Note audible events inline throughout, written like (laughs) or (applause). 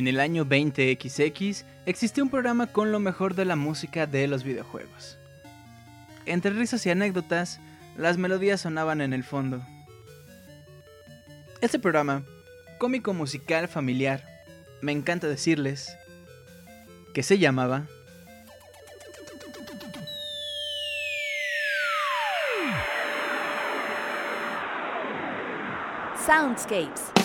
En el año 20XX existió un programa con lo mejor de la música de los videojuegos. Entre risas y anécdotas, las melodías sonaban en el fondo. Este programa, cómico musical familiar, me encanta decirles que se llamaba Soundscapes.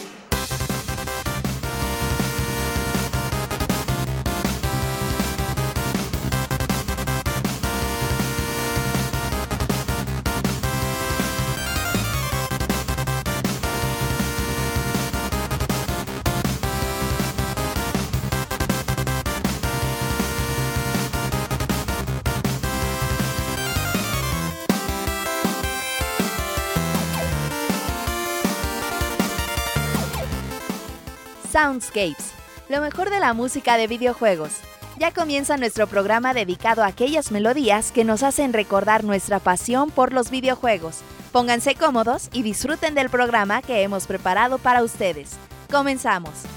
Lo mejor de la música de videojuegos. Ya comienza nuestro programa dedicado a aquellas melodías que nos hacen recordar nuestra pasión por los videojuegos. Pónganse cómodos y disfruten del programa que hemos preparado para ustedes. Comenzamos.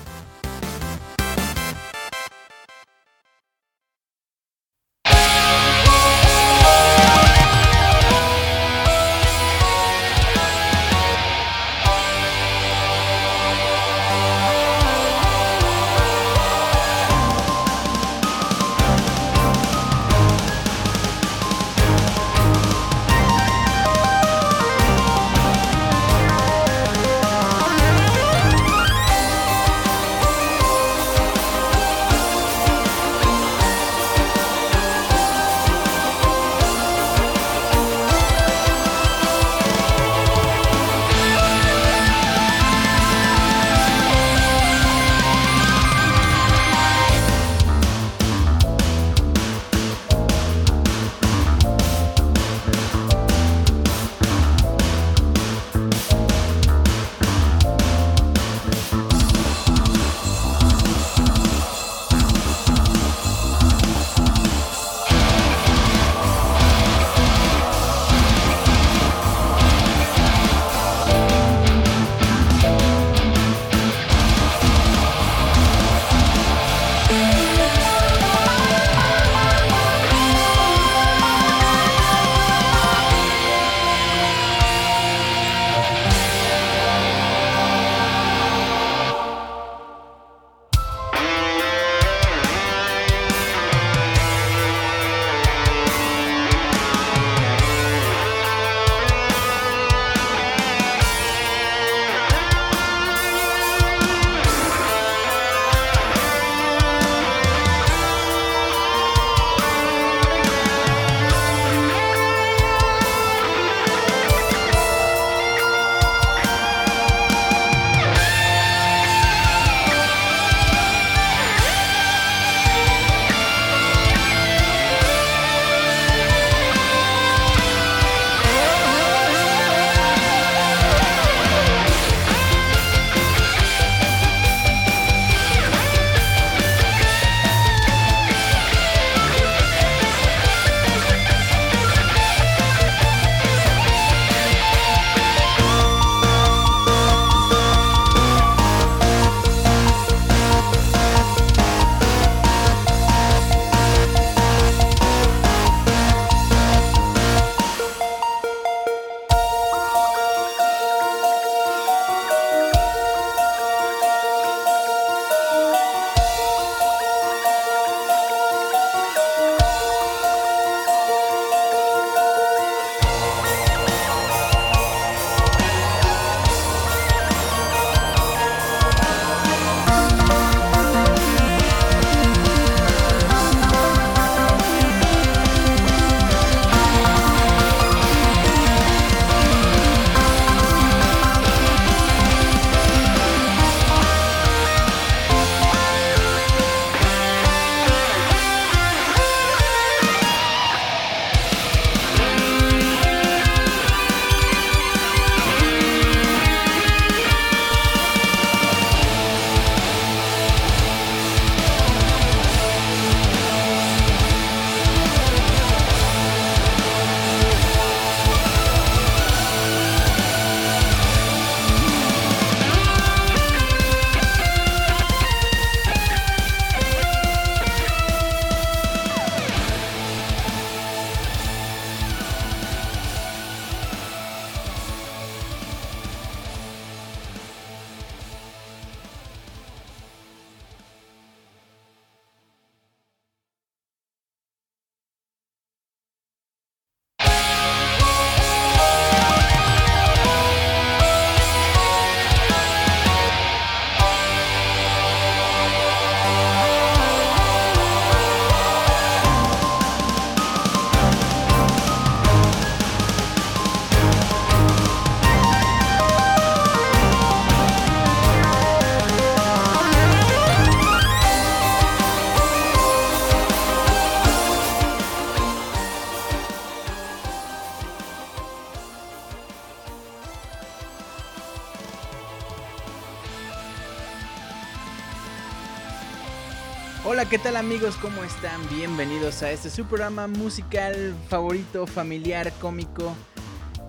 ¿Qué tal amigos? ¿Cómo están? Bienvenidos a este su programa musical favorito, familiar, cómico,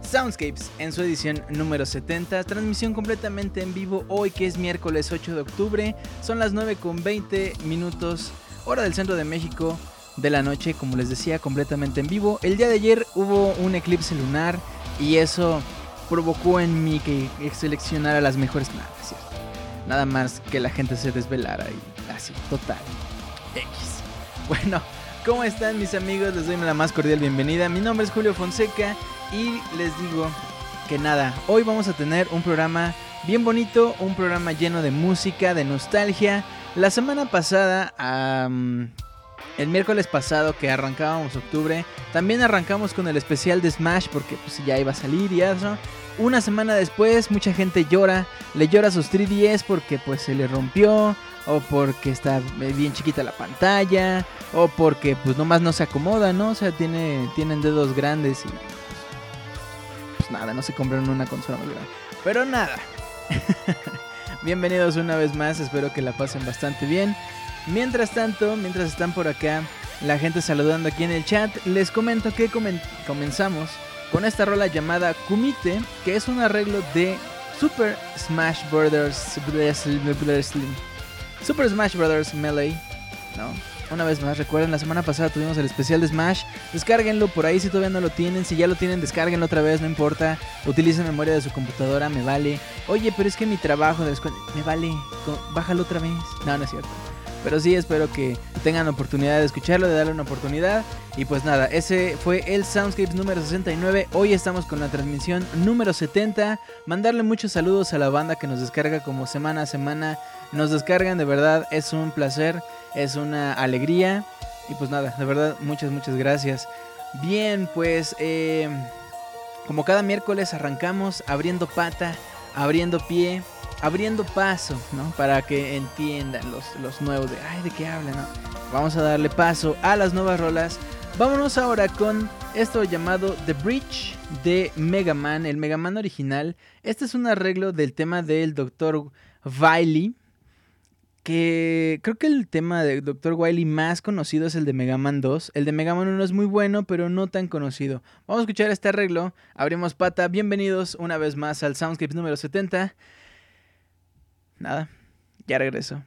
Soundscapes, en su edición número 70. Transmisión completamente en vivo hoy que es miércoles 8 de octubre. Son las 9 con 20 minutos, hora del centro de México de la noche, como les decía, completamente en vivo. El día de ayer hubo un eclipse lunar y eso provocó en mí que seleccionara las mejores... Nada, Nada más que la gente se desvelara y así, total. X. Bueno, ¿cómo están mis amigos? Les doy la más cordial bienvenida. Mi nombre es Julio Fonseca y les digo que nada, hoy vamos a tener un programa bien bonito, un programa lleno de música, de nostalgia. La semana pasada, el miércoles pasado que arrancábamos octubre, también arrancamos con el especial de Smash porque pues ya iba a salir y eso. Una semana después mucha gente llora, le llora sus 3DS porque pues se le rompió o porque está bien chiquita la pantalla, o porque pues nomás no se acomoda, ¿no? O sea, tiene, tienen dedos grandes y pues nada, no se compraron una consola más grande. Pero nada. (laughs) Bienvenidos una vez más, espero que la pasen bastante bien. Mientras tanto, mientras están por acá, la gente saludando aquí en el chat, les comento que comenzamos con esta rola llamada Kumite, que es un arreglo de Super Smash Brothers Super Smash Bros. Melee, ¿no? Una vez más, recuerden, la semana pasada tuvimos el especial de Smash. Descárguenlo por ahí si todavía no lo tienen. Si ya lo tienen, descárguenlo otra vez, no importa. Utilicen memoria de su computadora, me vale. Oye, pero es que mi trabajo de me vale. Bájalo otra vez. No, no es cierto. Pero sí, espero que tengan oportunidad de escucharlo, de darle una oportunidad. Y pues nada, ese fue el Soundscapes número 69. Hoy estamos con la transmisión número 70. Mandarle muchos saludos a la banda que nos descarga como semana a semana. Nos descargan, de verdad, es un placer, es una alegría. Y pues nada, de verdad, muchas, muchas gracias. Bien, pues eh, como cada miércoles arrancamos abriendo pata, abriendo pie abriendo paso, ¿no? Para que entiendan los, los nuevos de, ay, ¿de qué hablan? No? Vamos a darle paso a las nuevas rolas. Vámonos ahora con esto llamado The Bridge de Mega Man, el Mega Man original. Este es un arreglo del tema del Dr. Wily. Que creo que el tema del Dr. Wily más conocido es el de Mega Man 2. El de Mega Man 1 es muy bueno, pero no tan conocido. Vamos a escuchar este arreglo. Abrimos pata. Bienvenidos una vez más al Soundscape número 70 nada, ya regreso.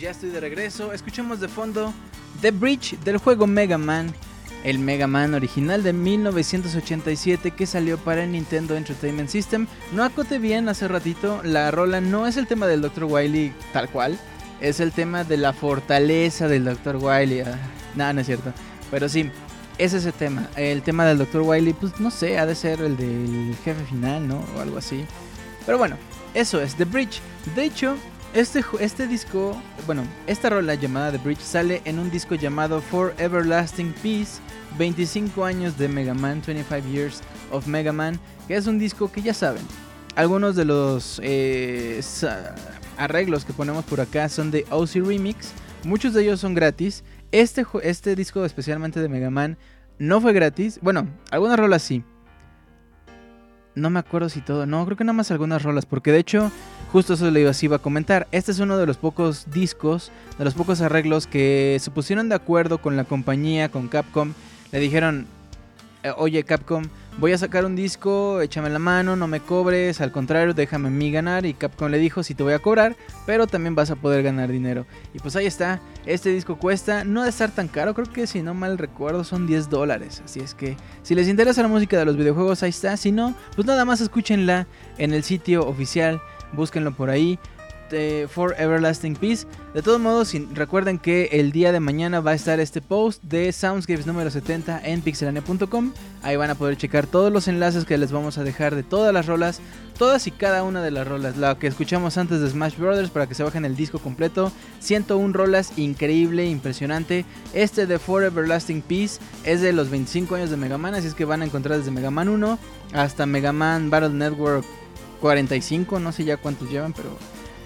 Ya estoy de regreso. Escuchemos de fondo The Bridge del juego Mega Man. El Mega Man original de 1987 que salió para el Nintendo Entertainment System. No acote bien hace ratito, la rola no es el tema del Dr. Wily tal cual. Es el tema de la fortaleza del Dr. Wily. Ah, no, no es cierto. Pero sí, es ese tema. El tema del Dr. Wily, pues no sé, ha de ser el del jefe final, ¿no? O algo así. Pero bueno, eso es The Bridge. De hecho, este, este disco, bueno, esta rola llamada The Bridge sale en un disco llamado For Everlasting Peace, 25 años de Mega Man, 25 Years of Mega Man, que es un disco que ya saben, algunos de los eh, arreglos que ponemos por acá son de OC Remix, muchos de ellos son gratis. Este, este disco especialmente de Mega Man no fue gratis, bueno, algunas rolas sí. No me acuerdo si todo, no, creo que nada más algunas rolas, porque de hecho Justo eso le iba, iba a comentar. Este es uno de los pocos discos, de los pocos arreglos que se pusieron de acuerdo con la compañía, con Capcom. Le dijeron, eh, oye Capcom, voy a sacar un disco, échame la mano, no me cobres, al contrario, déjame a mí ganar. Y Capcom le dijo, sí te voy a cobrar, pero también vas a poder ganar dinero. Y pues ahí está, este disco cuesta, no de estar tan caro, creo que si no mal recuerdo son 10 dólares. Así es que si les interesa la música de los videojuegos, ahí está. Si no, pues nada más escúchenla en el sitio oficial búsquenlo por ahí. For Everlasting Peace. De todos modos, recuerden que el día de mañana va a estar este post de Soundscapes número 70 en pixelania.com. Ahí van a poder checar todos los enlaces que les vamos a dejar de todas las rolas, todas y cada una de las rolas. La que escuchamos antes de Smash Brothers para que se bajen el disco completo. 101 rolas, increíble, impresionante. Este de For Everlasting Peace es de los 25 años de Mega Man, así es que van a encontrar desde Mega Man 1 hasta Mega Man Battle Network 45, no sé ya cuántos llevan, pero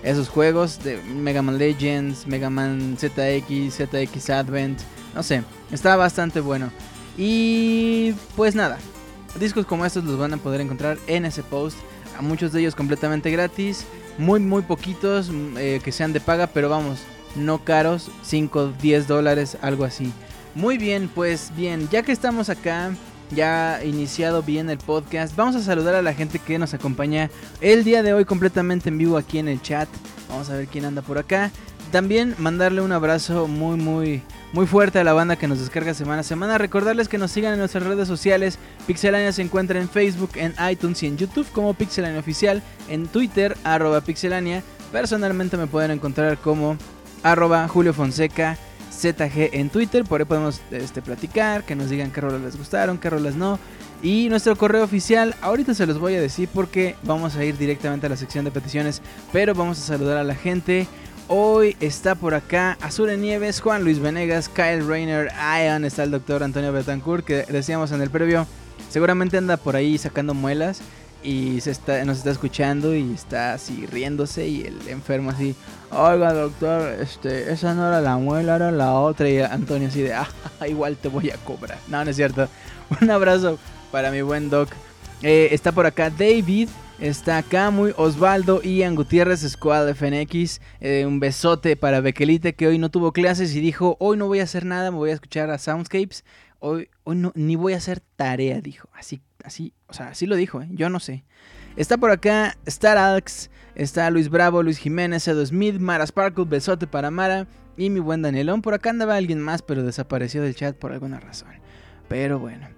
esos juegos de Mega Man Legends, Mega Man ZX, ZX Advent, no sé, está bastante bueno. Y pues nada, discos como estos los van a poder encontrar en ese post, a muchos de ellos completamente gratis, muy muy poquitos mm, eh, que sean de paga, pero vamos, no caros, 5, 10 dólares, algo así. Muy bien, pues bien, ya que estamos acá, ya iniciado bien el podcast. Vamos a saludar a la gente que nos acompaña el día de hoy completamente en vivo aquí en el chat. Vamos a ver quién anda por acá. También mandarle un abrazo muy muy muy fuerte a la banda que nos descarga semana a semana. Recordarles que nos sigan en nuestras redes sociales. Pixelania se encuentra en Facebook, en iTunes y en YouTube como Pixelania Oficial. En Twitter, arroba Pixelania. Personalmente me pueden encontrar como arroba Julio Fonseca. ZG en Twitter, por ahí podemos este, platicar, que nos digan qué rolas les gustaron, qué rolas no. Y nuestro correo oficial, ahorita se los voy a decir porque vamos a ir directamente a la sección de peticiones, pero vamos a saludar a la gente. Hoy está por acá Azure Nieves, Juan Luis Venegas, Kyle Rayner, Ian, está el doctor Antonio Betancourt, que decíamos en el previo, seguramente anda por ahí sacando muelas y se está, nos está escuchando y está así riéndose y el enfermo así, oiga doctor, este, esa no era la muela, era la otra y Antonio así de, ah, (laughs) igual te voy a cobrar. No, no es cierto. (laughs) Un abrazo para mi buen doc. Eh, está por acá David, está acá Osvaldo, Ian Gutiérrez, Squad FNX. Eh, un besote para Bequelite que hoy no tuvo clases y dijo, hoy no voy a hacer nada, me voy a escuchar a Soundscapes. Hoy, hoy no, ni voy a hacer tarea, dijo. Así Así, o sea, así lo dijo, ¿eh? yo no sé. Está por acá Star Alex, está Luis Bravo, Luis Jiménez, Edo Smith, Mara Sparkle, besote para Mara y mi buen Danielón. Por acá andaba alguien más, pero desapareció del chat por alguna razón. Pero bueno.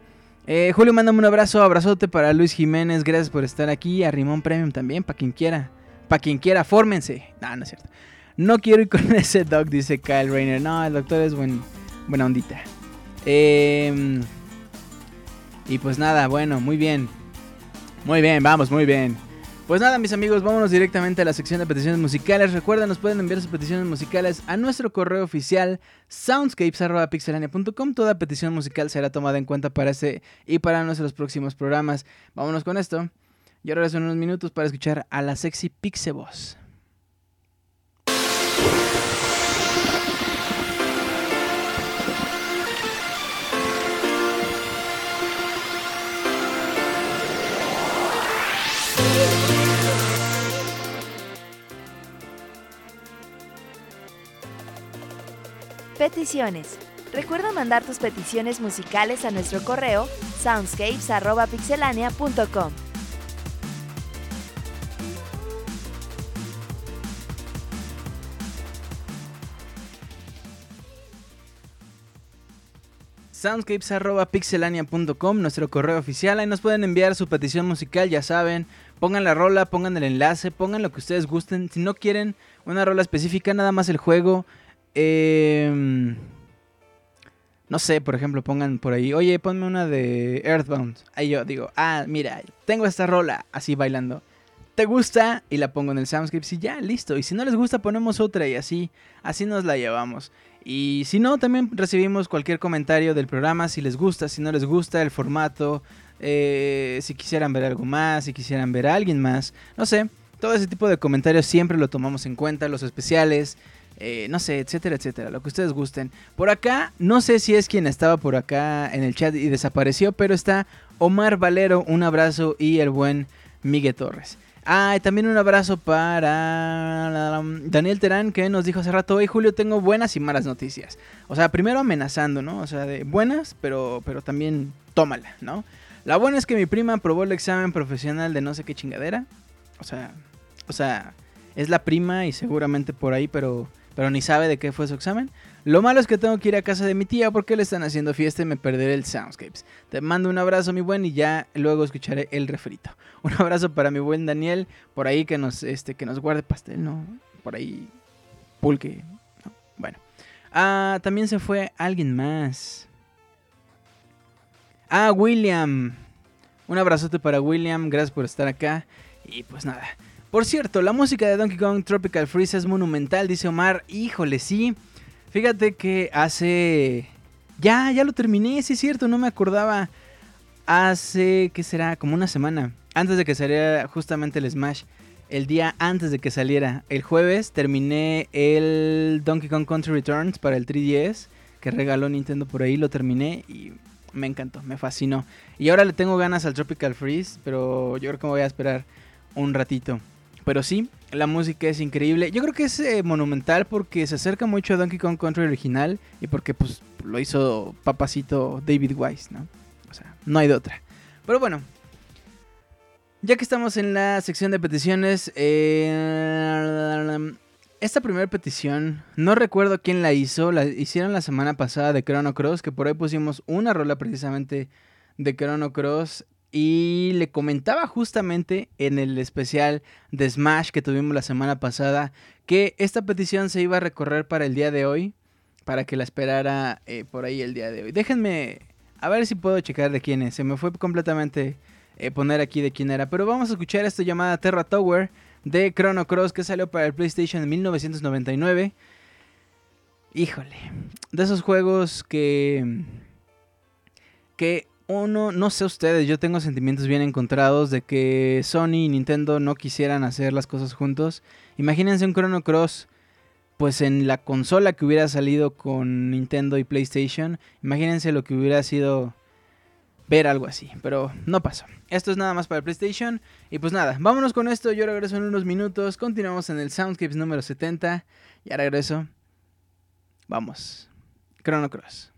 Eh, Julio, mándame un abrazo, abrazote para Luis Jiménez, gracias por estar aquí. A Rimón Premium también, para quien quiera. Para quien quiera, fórmense. No, no es cierto. No quiero ir con (laughs) ese dog, dice Kyle Rayner. No, el doctor es buen, buena ondita. Eh, y pues nada, bueno, muy bien. Muy bien, vamos, muy bien. Pues nada, mis amigos, vámonos directamente a la sección de peticiones musicales. Recuerden, nos pueden enviar sus peticiones musicales a nuestro correo oficial soundscapes.pixelania.com. Toda petición musical será tomada en cuenta para este y para nuestros próximos programas. Vámonos con esto. Y ahora son unos minutos para escuchar a la sexy Pixeboss. Peticiones. Recuerda mandar tus peticiones musicales a nuestro correo soundscapes.pixelania.com. soundscapes.pixelania.com, nuestro correo oficial. Ahí nos pueden enviar su petición musical, ya saben, Pongan la rola, pongan el enlace, pongan lo que ustedes gusten. Si no quieren una rola específica, nada más el juego. Em, no sé, por ejemplo, pongan por ahí, oye, ponme una de Earthbound. Ahí yo digo, ah, mira, tengo esta rola, así bailando. ¿Te gusta? Y la pongo en el Soundscripts y ya, listo. Y si no les gusta, ponemos otra y así, así nos la llevamos. Y si no, también recibimos cualquier comentario del programa, si les gusta, si no les gusta el formato, eh, si quisieran ver algo más, si quisieran ver a alguien más, no sé, todo ese tipo de comentarios siempre lo tomamos en cuenta, los especiales, eh, no sé, etcétera, etcétera, lo que ustedes gusten. Por acá, no sé si es quien estaba por acá en el chat y desapareció, pero está Omar Valero, un abrazo y el buen Miguel Torres. Ah, y también un abrazo para Daniel Terán que nos dijo hace rato, hoy Julio tengo buenas y malas noticias. O sea, primero amenazando, ¿no? O sea, de buenas, pero, pero también tómala, ¿no? La buena es que mi prima aprobó el examen profesional de no sé qué chingadera. O sea, o sea, es la prima y seguramente por ahí, pero, pero ni sabe de qué fue su examen. Lo malo es que tengo que ir a casa de mi tía porque le están haciendo fiesta y me perderé el Soundscapes. Te mando un abrazo, mi buen, y ya luego escucharé el refrito. (laughs) Un abrazo para mi buen Daniel, por ahí que nos, este, que nos guarde pastel, ¿no? Por ahí, pulque. Bueno. Ah, también se fue alguien más. Ah, William. Un abrazote para William, gracias por estar acá. Y pues nada. Por cierto, la música de Donkey Kong Tropical Freeze es monumental, dice Omar. Híjole, sí. Fíjate que hace... Ya, ya lo terminé, sí es cierto, no me acordaba. Hace, ¿qué será? Como una semana. Antes de que saliera justamente el Smash. El día antes de que saliera. El jueves terminé el Donkey Kong Country Returns para el 3DS. Que regaló Nintendo por ahí. Lo terminé y me encantó, me fascinó. Y ahora le tengo ganas al Tropical Freeze. Pero yo creo que me voy a esperar un ratito. Pero sí, la música es increíble. Yo creo que es eh, monumental porque se acerca mucho a Donkey Kong Country original y porque pues lo hizo papacito David Wise, ¿no? O sea, no hay de otra. Pero bueno, ya que estamos en la sección de peticiones, eh, esta primera petición, no recuerdo quién la hizo, la hicieron la semana pasada de Chrono Cross, que por ahí pusimos una rola precisamente de Chrono Cross y le comentaba justamente en el especial de Smash que tuvimos la semana pasada que esta petición se iba a recorrer para el día de hoy, para que la esperara eh, por ahí el día de hoy. Déjenme a ver si puedo checar de quién es. Se me fue completamente eh, poner aquí de quién era. Pero vamos a escuchar esta llamada Terra Tower de Chrono Cross que salió para el PlayStation en 1999. Híjole, de esos juegos que que uno, no sé ustedes, yo tengo sentimientos bien encontrados de que Sony y Nintendo no quisieran hacer las cosas juntos. Imagínense un Chrono Cross, pues en la consola que hubiera salido con Nintendo y PlayStation. Imagínense lo que hubiera sido ver algo así, pero no pasó. Esto es nada más para PlayStation. Y pues nada, vámonos con esto. Yo regreso en unos minutos. Continuamos en el Soundscapes número 70. Ya regreso. Vamos. Chrono Cross.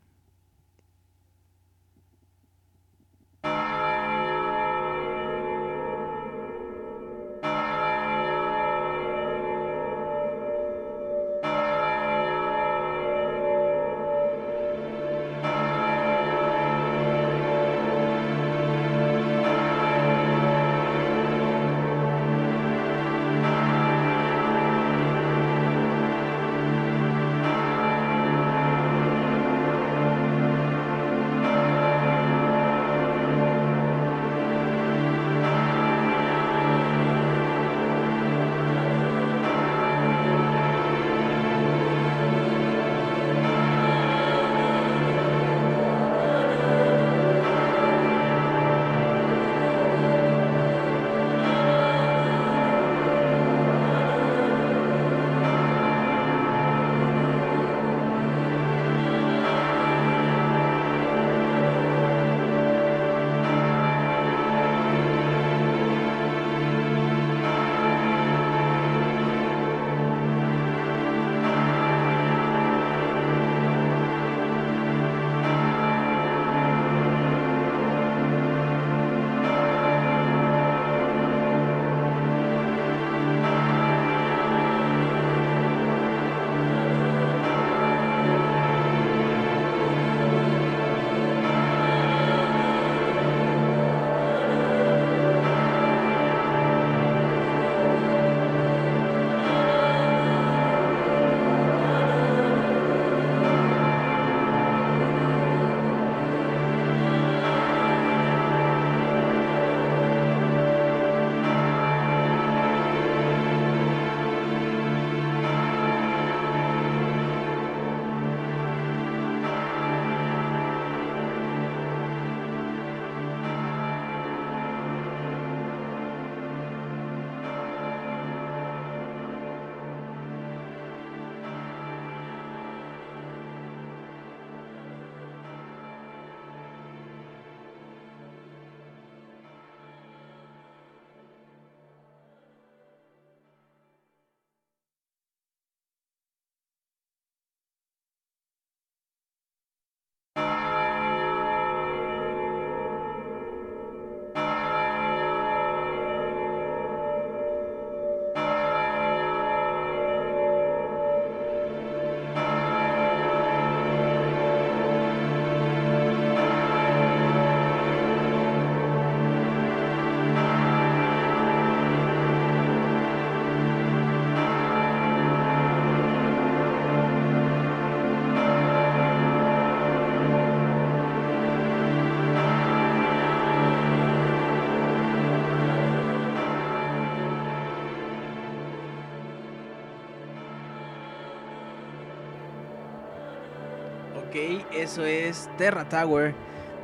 Eso es Terra Tower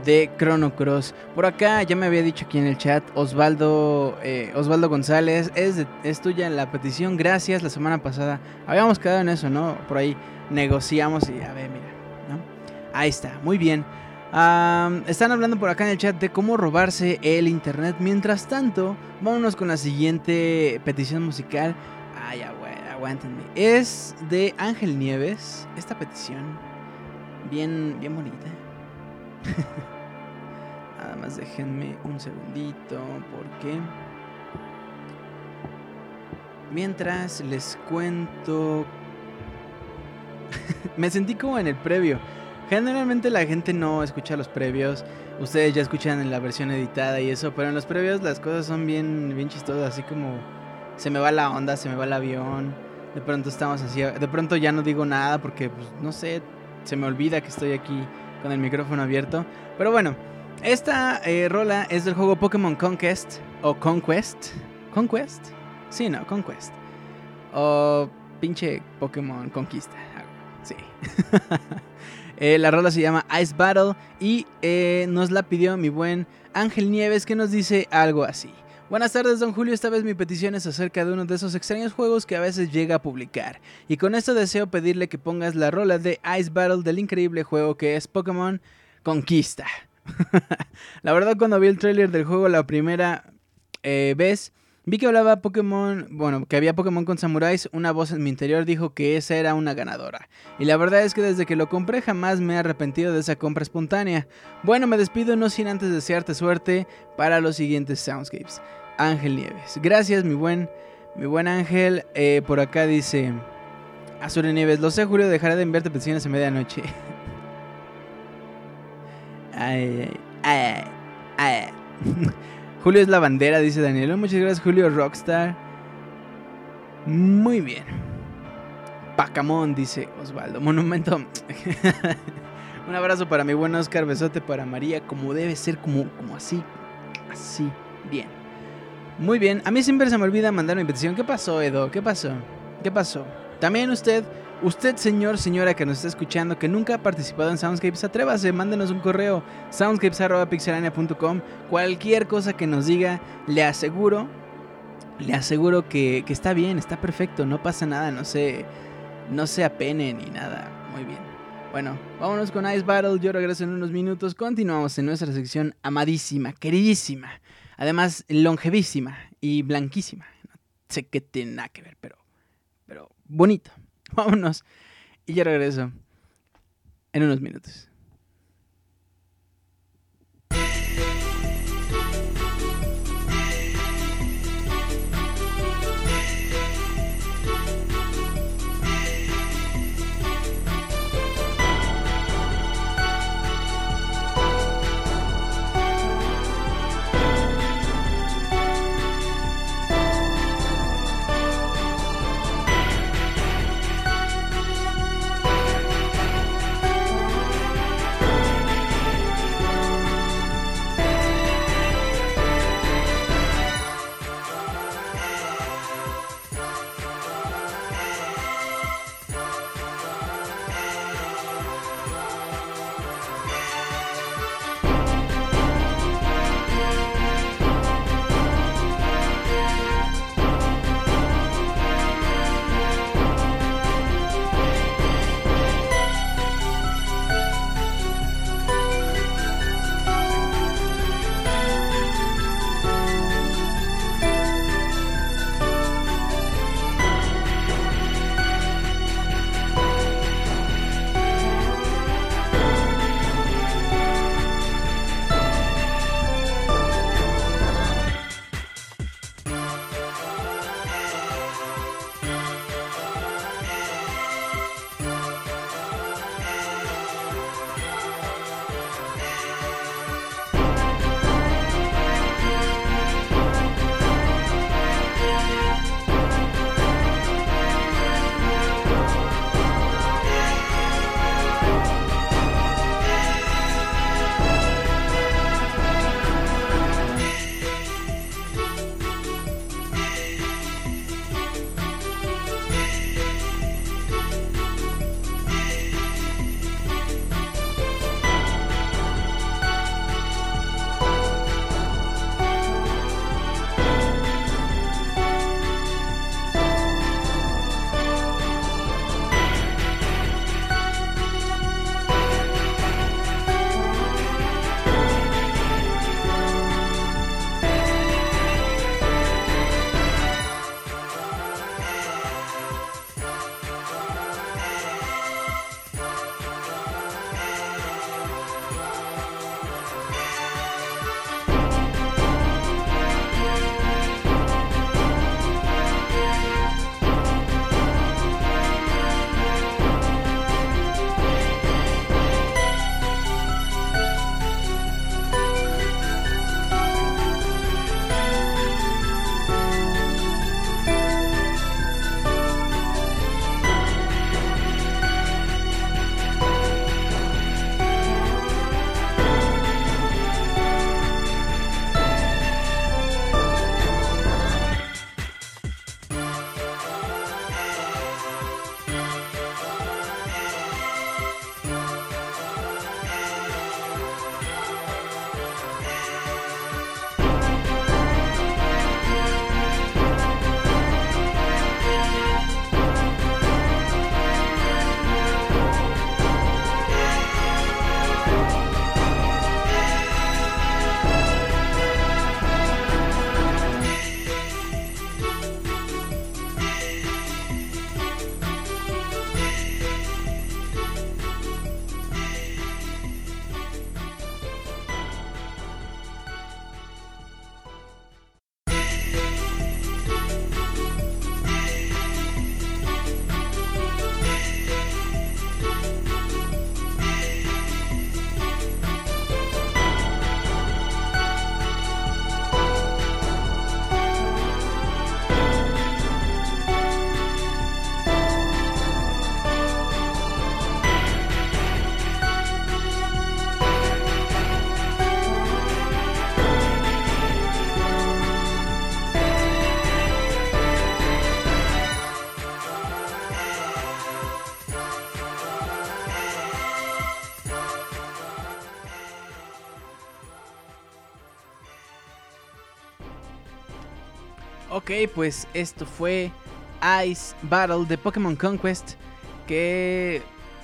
de Chrono Cross. Por acá ya me había dicho aquí en el chat Osvaldo eh, Osvaldo González, es, es tuya la petición, gracias. La semana pasada habíamos quedado en eso, ¿no? Por ahí negociamos y a ver, mira, ¿no? Ahí está, muy bien. están hablando por acá en el chat de cómo robarse el internet. Mientras tanto, vámonos con la siguiente petición musical. Ay, aguántenme. Es de Ángel Nieves. Esta petición. Bien, bien bonita. (laughs) Nada más déjenme un segundito porque... Mientras les cuento... (laughs) Me sentí como en el previo. Generalmente la gente no escucha los previos. Ustedes ya escuchan en la versión editada y eso, pero en los previos las cosas son bien, bien chistosas, así como se me va la onda, se me va el avión. De pronto estamos así, de pronto ya no digo nada porque, pues, no sé, se me olvida que estoy aquí con el micrófono abierto. Pero bueno, esta eh, rola es del juego Pokémon Conquest o Conquest. ¿Conquest? Sí, no, Conquest. O pinche Pokémon Conquista. Sí. (laughs) Eh, la rola se llama Ice Battle y eh, nos la pidió mi buen Ángel Nieves que nos dice algo así. Buenas tardes, don Julio. Esta vez mi petición es acerca de uno de esos extraños juegos que a veces llega a publicar. Y con esto deseo pedirle que pongas la rola de Ice Battle del increíble juego que es Pokémon Conquista. (laughs) la verdad, cuando vi el trailer del juego la primera eh, vez, vi que hablaba Pokémon, bueno, que había Pokémon con samuráis, una voz en mi interior dijo que esa era una ganadora. Y la verdad es que desde que lo compré jamás me he arrepentido de esa compra espontánea. Bueno, me despido no sin antes desearte suerte para los siguientes soundscapes. Ángel Nieves. Gracias, mi buen, mi buen Ángel. Eh, por acá dice Azure Nieves. Lo sé, Julio, dejaré de enviarte peticiones a medianoche. (laughs) ay, ay, ay. (laughs) Julio es la bandera, dice Daniel. Muchas gracias, Julio Rockstar. Muy bien. Pacamón, dice Osvaldo. Monumento. (laughs) Un abrazo para mi buen Oscar. Besote para María. Como debe ser, como, como así. Así. Bien. Muy bien. A mí siempre se me olvida mandar mi petición. ¿Qué pasó, Edo? ¿Qué pasó? ¿Qué pasó? También usted, usted señor, señora que nos está escuchando, que nunca ha participado en Soundscapes, atrévase, mándenos un correo, soundscapes.pixelania.com. Cualquier cosa que nos diga, le aseguro, le aseguro que, que está bien, está perfecto, no pasa nada, no se, no se apene ni nada. Muy bien. Bueno, vámonos con Ice Battle. Yo regreso en unos minutos. Continuamos en nuestra sección amadísima, queridísima. Además, longevísima y blanquísima. No sé qué tiene nada que ver, pero, pero bonito. (laughs) Vámonos. Y ya regreso en unos minutos. Pues esto fue Ice Battle de Pokémon Conquest. Que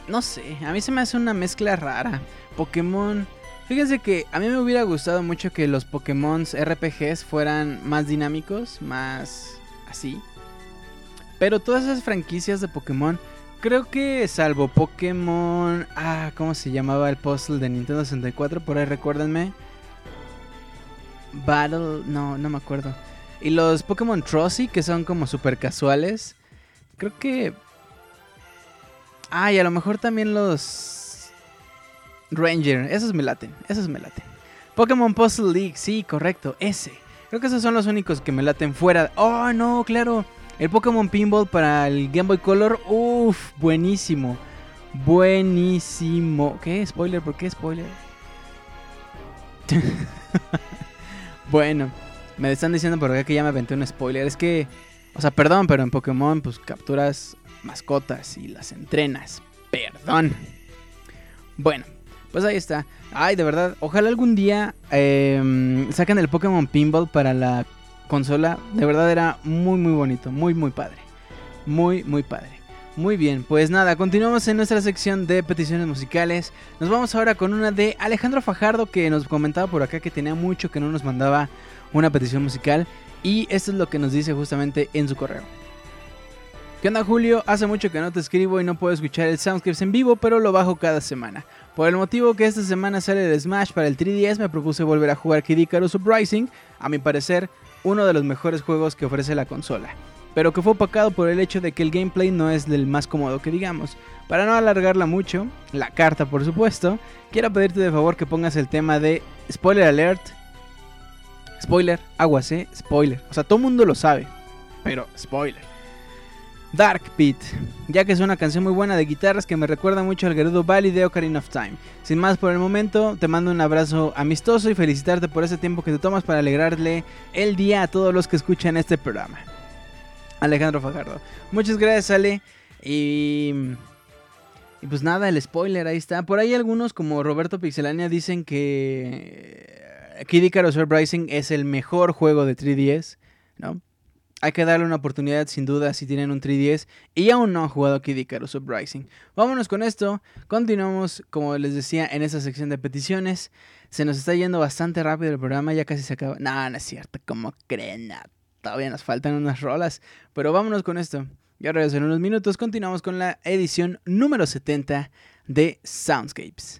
no sé, a mí se me hace una mezcla rara. Pokémon. Fíjense que a mí me hubiera gustado mucho que los Pokémon RPGs fueran más dinámicos, más así. Pero todas esas franquicias de Pokémon, creo que salvo Pokémon. Ah, ¿cómo se llamaba el puzzle de Nintendo 64? Por ahí recuérdenme. Battle. No, no me acuerdo. Y los Pokémon Trozzy, que son como super casuales. Creo que. Ah, y a lo mejor también los. Ranger. Esos me laten. Esos me laten. Pokémon Puzzle League, sí, correcto. Ese. Creo que esos son los únicos que me laten fuera. Oh, no, claro. El Pokémon Pinball para el Game Boy Color. Uff, buenísimo. Buenísimo. ¿Qué? ¿Spoiler? ¿Por qué spoiler? (laughs) bueno. Me están diciendo por acá que ya me aventé un spoiler. Es que, o sea, perdón, pero en Pokémon pues capturas mascotas y las entrenas. Perdón. Bueno, pues ahí está. Ay, de verdad, ojalá algún día eh, saquen el Pokémon Pinball para la consola. De verdad era muy, muy bonito, muy, muy padre. Muy, muy padre. Muy bien, pues nada, continuamos en nuestra sección de peticiones musicales. Nos vamos ahora con una de Alejandro Fajardo que nos comentaba por acá que tenía mucho que no nos mandaba una petición musical y esto es lo que nos dice justamente en su correo. ¿Qué onda Julio? Hace mucho que no te escribo y no puedo escuchar el Soundscapes en vivo, pero lo bajo cada semana. Por el motivo que esta semana sale el Smash para el 3DS, me propuse volver a jugar Kid Icarus Uprising, a mi parecer uno de los mejores juegos que ofrece la consola, pero que fue opacado por el hecho de que el gameplay no es del más cómodo que digamos. Para no alargarla mucho, la carta por supuesto, quiero pedirte de favor que pongas el tema de Spoiler Alert Spoiler, aguas, eh. Spoiler. O sea, todo mundo lo sabe. Pero, spoiler. Dark Pit, ya que es una canción muy buena de guitarras que me recuerda mucho al Gerudo Valley de Ocarina of Time. Sin más por el momento, te mando un abrazo amistoso y felicitarte por ese tiempo que te tomas para alegrarle el día a todos los que escuchan este programa. Alejandro Fajardo. Muchas gracias, Ale. Y. Y pues nada, el spoiler ahí está. Por ahí algunos, como Roberto Pixelania, dicen que Kid Icarus Uprising es el mejor juego de 3DS, ¿no? Hay que darle una oportunidad sin duda si tienen un 3DS y aún no han jugado Kid Icarus Uprising. Vámonos con esto, continuamos como les decía en esta sección de peticiones. Se nos está yendo bastante rápido el programa, ya casi se acaba. No, no es cierto, como creen, todavía nos faltan unas rolas, pero vámonos con esto. Ya regreso en unos minutos, continuamos con la edición número 70 de Soundscapes.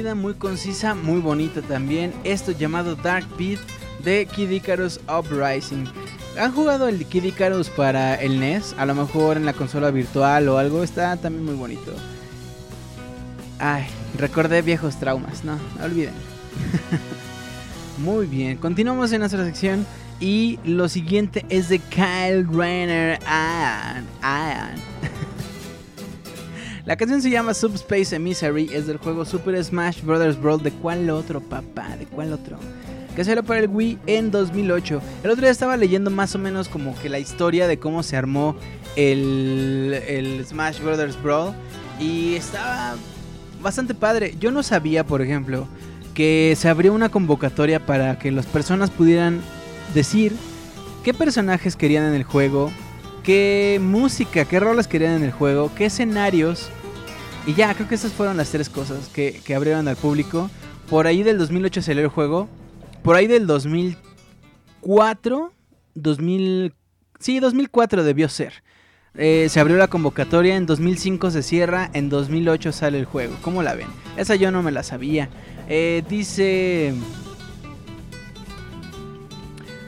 muy concisa, muy bonita también. Esto llamado Dark Beat de Kid Icarus Uprising. ¿Han jugado el Kid Icarus para el NES? A lo mejor en la consola virtual o algo. Está también muy bonito. Ay, recordé viejos traumas. No, olviden. (laughs) muy bien, continuamos en nuestra sección. Y lo siguiente es de Kyle Rainer. La canción se llama Subspace Emissary, es del juego Super Smash Bros. Brawl. ¿De cuál otro, papá? ¿De cuál otro? Que salió para el Wii en 2008. El otro día estaba leyendo más o menos como que la historia de cómo se armó el, el Smash Bros. Brawl. Y estaba bastante padre. Yo no sabía, por ejemplo, que se abrió una convocatoria para que las personas pudieran decir qué personajes querían en el juego, qué música, qué roles querían en el juego, qué escenarios y ya, creo que esas fueron las tres cosas que, abrieron al público. Por ahí del 2008 salió el juego. Por ahí del 2004, 2000, sí, 2004 debió ser. Eh, se abrió la convocatoria, en 2005 se cierra, en 2008 sale el juego. ¿Cómo la ven? Esa yo no me la sabía. Eh, dice...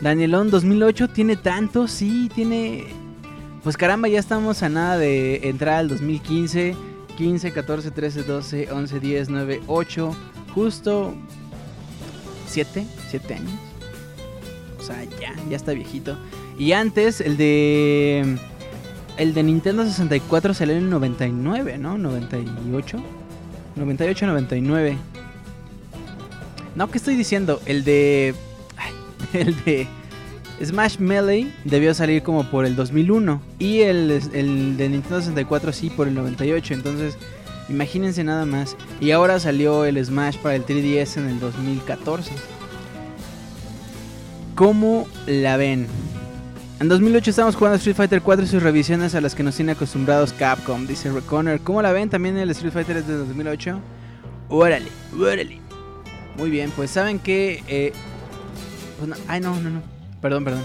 Danielón 2008 tiene tanto, sí, tiene... Pues caramba, ya estamos a nada de entrar al 2015. 15, 14, 13, 12, 11, 10, 9, 8, justo 7, 7 años. O sea, ya, ya está viejito. Y antes, el de. El de Nintendo 64 salió en el 99, ¿no? 98. 98, 99. No, ¿qué estoy diciendo? El de. (laughs) el de. Smash Melee debió salir como por el 2001 y el, el de Nintendo 64 sí por el 98, entonces imagínense nada más. Y ahora salió el Smash para el 3DS en el 2014. ¿Cómo la ven? En 2008 estamos jugando Street Fighter 4 y sus revisiones a las que nos tiene acostumbrados Capcom, dice Reconner. ¿Cómo la ven? También el Street Fighter es de 2008. Órale, órale. Muy bien, pues saben que... Eh, pues ay, no, no, no. Perdón, perdón.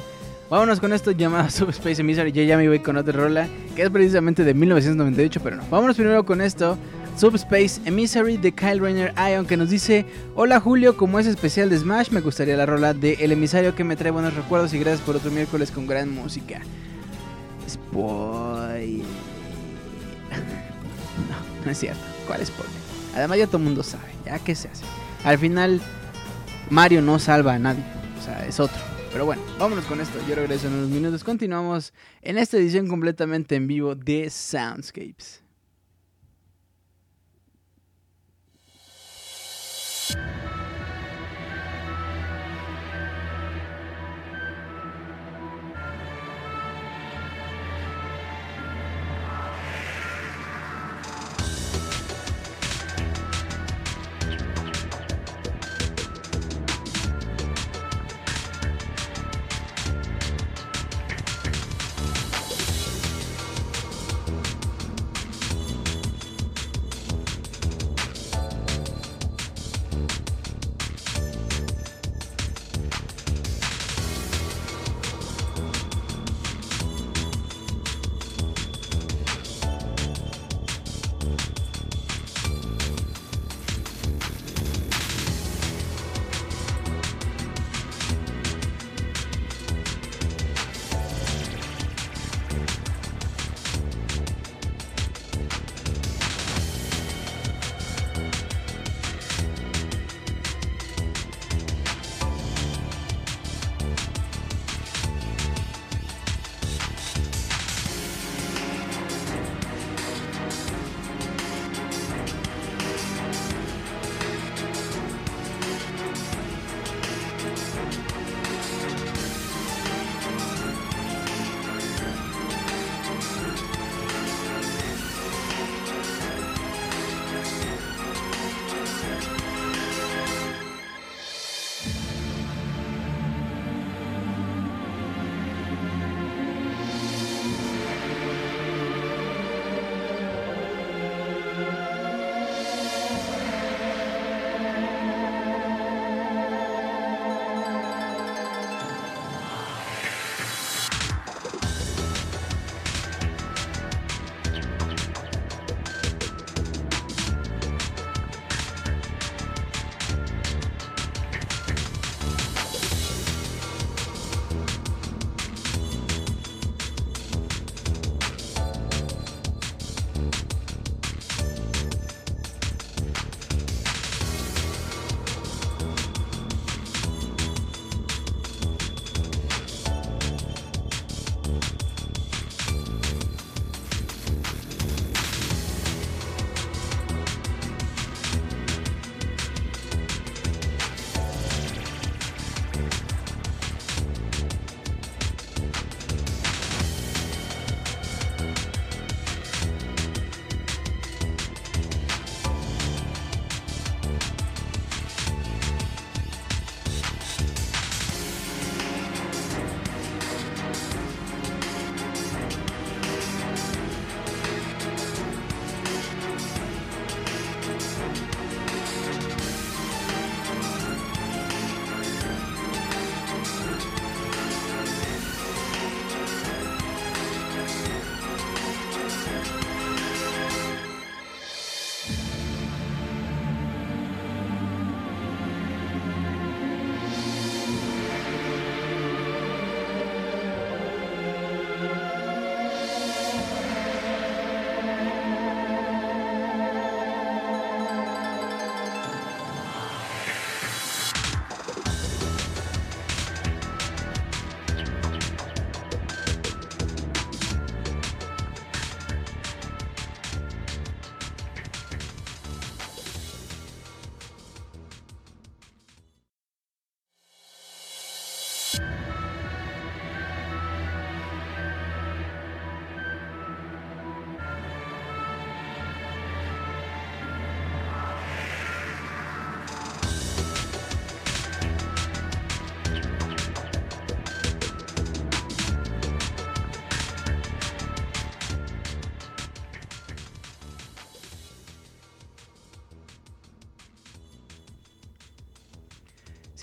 Vámonos con esto llamado Subspace Emissary. Yo ya me voy con otra rola que es precisamente de 1998, pero no. Vámonos primero con esto. Subspace Emissary de Kyle Rainer Ion que nos dice: Hola Julio, como es especial de Smash, me gustaría la rola de El Emisario que me trae buenos recuerdos y gracias por otro miércoles con gran música. Spoiler. (laughs) no, no es cierto. ¿Cuál spoiler? Además, ya todo el mundo sabe. ¿Ya qué se hace? Al final, Mario no salva a nadie. O sea, es otro. Pero bueno, vámonos con esto. Yo regreso en unos minutos. Continuamos en esta edición completamente en vivo de Soundscapes.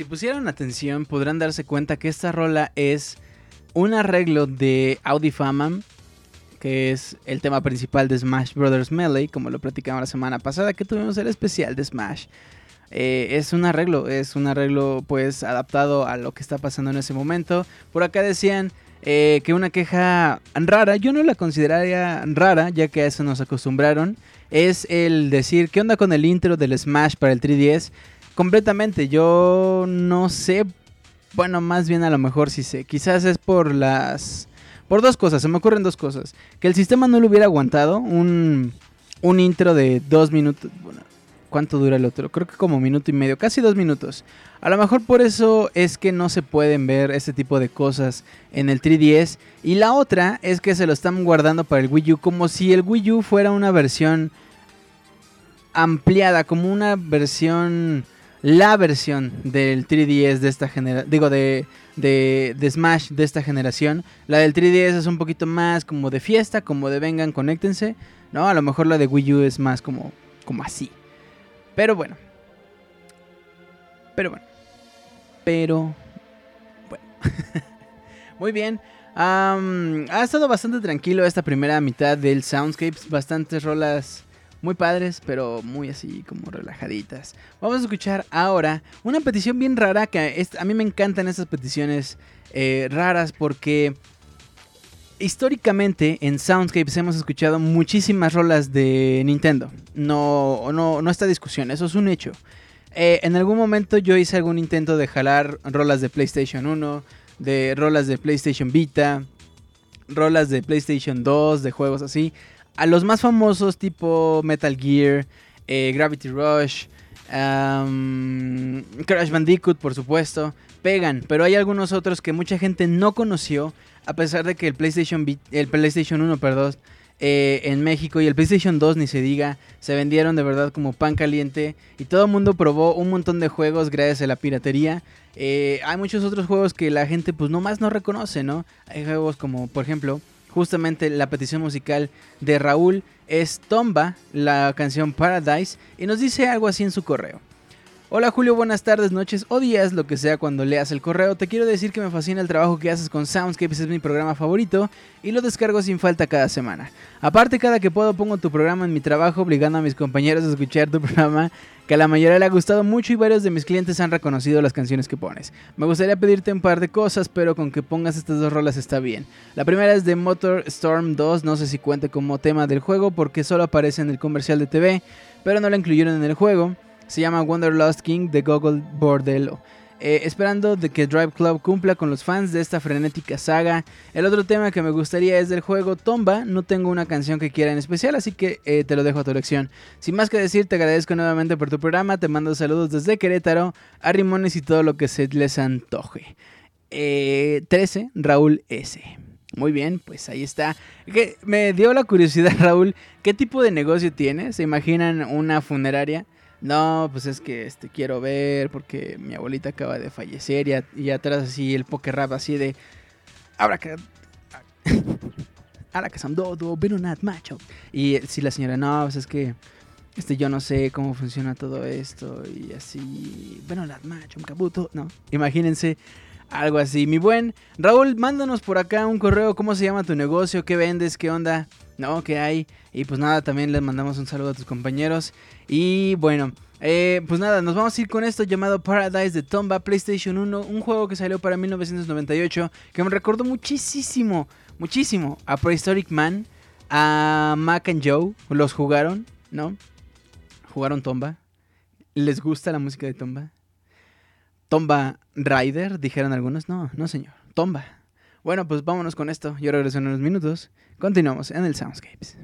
Si pusieron atención, podrán darse cuenta que esta rola es un arreglo de Audifama, que es el tema principal de Smash Bros. Melee, como lo platicamos la semana pasada, que tuvimos el especial de Smash. Eh, es un arreglo, es un arreglo pues adaptado a lo que está pasando en ese momento. Por acá decían eh, que una queja rara, yo no la consideraría rara, ya que a eso nos acostumbraron, es el decir, ¿qué onda con el intro del Smash para el 3DS? Completamente, yo no sé, bueno, más bien a lo mejor sí sé, quizás es por las... Por dos cosas, se me ocurren dos cosas. Que el sistema no lo hubiera aguantado, un, un intro de dos minutos, bueno, ¿Cuánto dura el otro? Creo que como minuto y medio, casi dos minutos. A lo mejor por eso es que no se pueden ver este tipo de cosas en el 3DS. Y la otra es que se lo están guardando para el Wii U como si el Wii U fuera una versión ampliada, como una versión, la versión del 3DS de esta generación, digo, de, de, de, Smash de esta generación. La del 3DS es un poquito más como de fiesta, como de vengan, conéctense. No, a lo mejor la de Wii U es más como, como así. Pero bueno. Pero bueno. Pero bueno. (laughs) Muy bien. ha estado bastante tranquilo esta primera mitad del Soundscapes. Bastantes rolas muy padres, pero muy así como relajaditas. Vamos a escuchar ahora una petición bien rara que a mí me encantan estas peticiones eh, raras porque históricamente en Soundscapes hemos escuchado muchísimas rolas de Nintendo. No, no, no está discusión, eso es un hecho. Eh, en algún momento yo hice algún intento de jalar rolas de PlayStation 1, de rolas de PlayStation Vita, rolas de PlayStation 2, de juegos así. A los más famosos tipo Metal Gear, eh, Gravity Rush, Crash Bandicoot por supuesto, pegan, pero hay algunos otros que mucha gente no conoció a pesar de que el PlayStation, el PlayStation 1, perdón, eh, en México y el PlayStation 2 ni se diga, se vendieron de verdad como pan caliente y todo el mundo probó un montón de juegos gracias a la piratería. Eh, hay muchos otros juegos que la gente pues nomás no reconoce, ¿no? Hay juegos como por ejemplo, justamente la petición musical de Raúl es Tomba, la canción Paradise, y nos dice algo así en su correo. Hola Julio, buenas tardes, noches o días, lo que sea cuando leas el correo. Te quiero decir que me fascina el trabajo que haces con Soundscapes, es mi programa favorito y lo descargo sin falta cada semana. Aparte, cada que puedo pongo tu programa en mi trabajo, obligando a mis compañeros a escuchar tu (laughs) programa, que a la mayoría le ha gustado mucho y varios de mis clientes han reconocido las canciones que pones. Me gustaría pedirte un par de cosas, pero con que pongas estas dos rolas está bien. La primera es de Motor Storm 2, no sé si cuente como tema del juego porque solo aparece en el comercial de TV, pero no la incluyeron en el juego. Se llama Wanderlust King de Google Bordello. Eh, esperando de que Drive Club cumpla con los fans de esta frenética saga. El otro tema que me gustaría es del juego Tomba. No tengo una canción que quiera en especial, así que eh, te lo dejo a tu elección. Sin más que decir, te agradezco nuevamente por tu programa. Te mando saludos desde Querétaro, a Rimones y todo lo que se les antoje. 13, eh, Raúl S. Muy bien, pues ahí está. Me dio la curiosidad, (laughs) Raúl, ¿qué tipo de negocio tienes? ¿Se imaginan una funeraria? No, pues es que este quiero ver porque mi abuelita acaba de fallecer y, y atrás así el poker rap así de ahora que (laughs) ahora que son dodo, pero not macho. Y si la señora no, pues es que este yo no sé cómo funciona todo esto y así, bueno, not macho, un cabuto, no. Imagínense algo así. Mi buen Raúl, mándanos por acá un correo, ¿cómo se llama tu negocio? ¿Qué vendes? ¿Qué onda? ¿No? ¿Qué hay? Y pues nada, también les mandamos un saludo a tus compañeros. Y bueno, eh, pues nada, nos vamos a ir con esto llamado Paradise de Tomba PlayStation 1, un juego que salió para 1998 que me recordó muchísimo, muchísimo a Prehistoric Man, a Mac and Joe, los jugaron, ¿no? Jugaron Tomba. ¿Les gusta la música de Tomba? Tomba Rider, dijeron algunos. No, no señor, Tomba. Bueno, pues vámonos con esto. Yo regreso en unos minutos. Continuamos en el Soundscapes.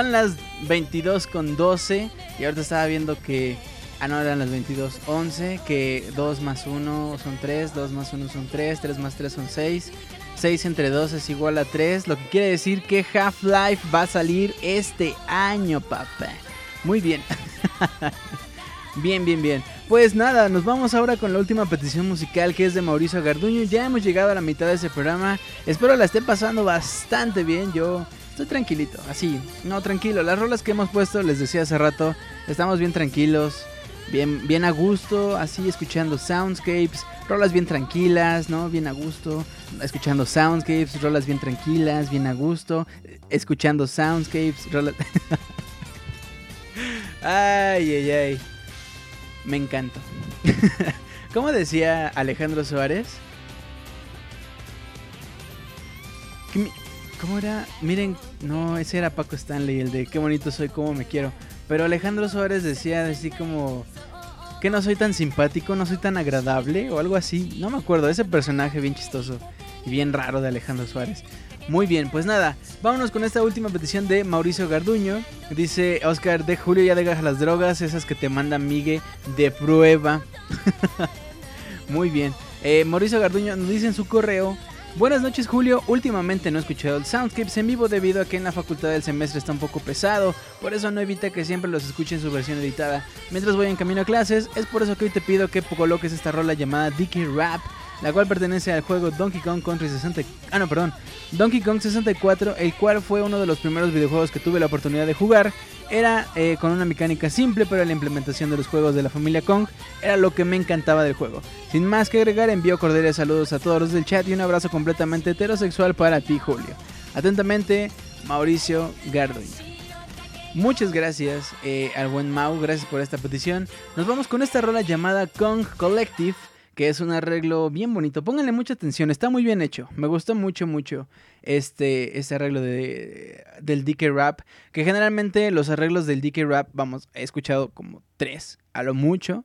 Son las 22 con 12. Y ahorita estaba viendo que. Ah, no, eran las 22. 11. Que 2 más 1 son 3. 2 más 1 son 3. 3 más 3 son 6. 6 entre 2 es igual a 3. Lo que quiere decir que Half-Life va a salir este año, papá. Muy bien. (laughs) bien, bien, bien. Pues nada, nos vamos ahora con la última petición musical que es de Mauricio Garduño. Ya hemos llegado a la mitad de ese programa. Espero la estén pasando bastante bien. Yo estoy tranquilito, así. No, tranquilo. Las rolas que hemos puesto, les decía hace rato, estamos bien tranquilos. Bien, bien a gusto, así escuchando soundscapes, rolas bien tranquilas, ¿no? Bien a gusto, escuchando soundscapes, rolas bien tranquilas, bien a gusto, escuchando soundscapes, rolas... (laughs) ay, ay, ay. Me encanta. (laughs) ¿Cómo decía Alejandro Suárez? ¿Cómo era? Miren, no, ese era Paco Stanley, el de qué bonito soy, cómo me quiero. Pero Alejandro Suárez decía así como que no soy tan simpático, no soy tan agradable o algo así. No me acuerdo, ese personaje bien chistoso y bien raro de Alejandro Suárez. Muy bien, pues nada, vámonos con esta última petición de Mauricio Garduño. Dice Oscar, de Julio ya dejas las drogas, esas que te manda Migue de prueba. (laughs) Muy bien. Eh, Mauricio Garduño nos dice en su correo Buenas noches Julio, últimamente no he escuchado el Soundscapes en vivo debido a que en la facultad del semestre está un poco pesado, por eso no evita que siempre los escuche en su versión editada. Mientras voy en camino a clases, es por eso que hoy te pido que coloques esta rola llamada Dicky Rap, la cual pertenece al juego Donkey Kong Country 60... Ah, no, perdón. Donkey Kong 64, el cual fue uno de los primeros videojuegos que tuve la oportunidad de jugar era eh, con una mecánica simple, pero la implementación de los juegos de la familia Kong era lo que me encantaba del juego. Sin más que agregar, envío cordiales saludos a todos los del chat y un abrazo completamente heterosexual para ti, Julio. Atentamente, Mauricio Gardoño. Muchas gracias eh, al buen Mau, gracias por esta petición. Nos vamos con esta rola llamada Kong Collective que es un arreglo bien bonito. Pónganle mucha atención, está muy bien hecho. Me gustó mucho, mucho este, este arreglo de, del DK Rap. Que generalmente los arreglos del DK Rap, vamos, he escuchado como tres, a lo mucho.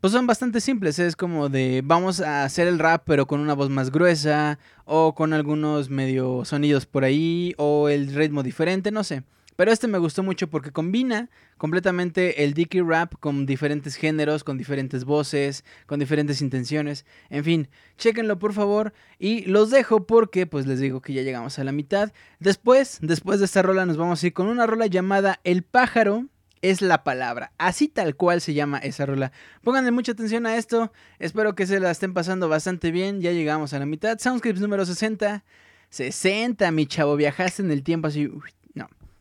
Pues son bastante simples, es como de vamos a hacer el rap pero con una voz más gruesa o con algunos medio sonidos por ahí o el ritmo diferente, no sé. Pero este me gustó mucho porque combina completamente el Dicky Rap con diferentes géneros, con diferentes voces, con diferentes intenciones. En fin, chéquenlo por favor. Y los dejo porque, pues les digo que ya llegamos a la mitad. Después, después de esta rola, nos vamos a ir con una rola llamada El pájaro es la palabra. Así tal cual se llama esa rola. Pónganle mucha atención a esto. Espero que se la estén pasando bastante bien. Ya llegamos a la mitad. Soundscripts número 60. 60, mi chavo. Viajaste en el tiempo así.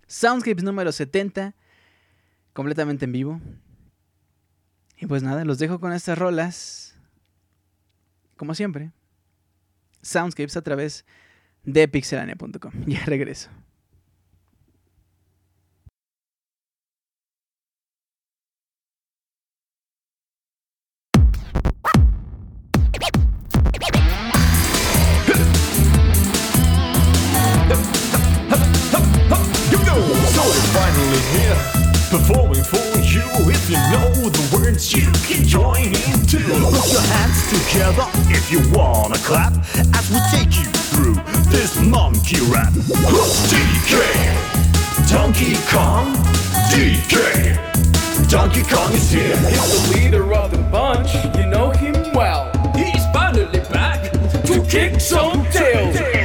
Soundscapes número 70, completamente en vivo. Y pues nada, los dejo con estas rolas, como siempre. Soundscapes a través de pixelania.com. (laughs) Ya regreso. Together if you wanna clap as we take you through this monkey rap. DK, Donkey Kong, DK. Donkey Kong is here. He's the leader of the bunch. You know him well. He's finally back to kick some tail.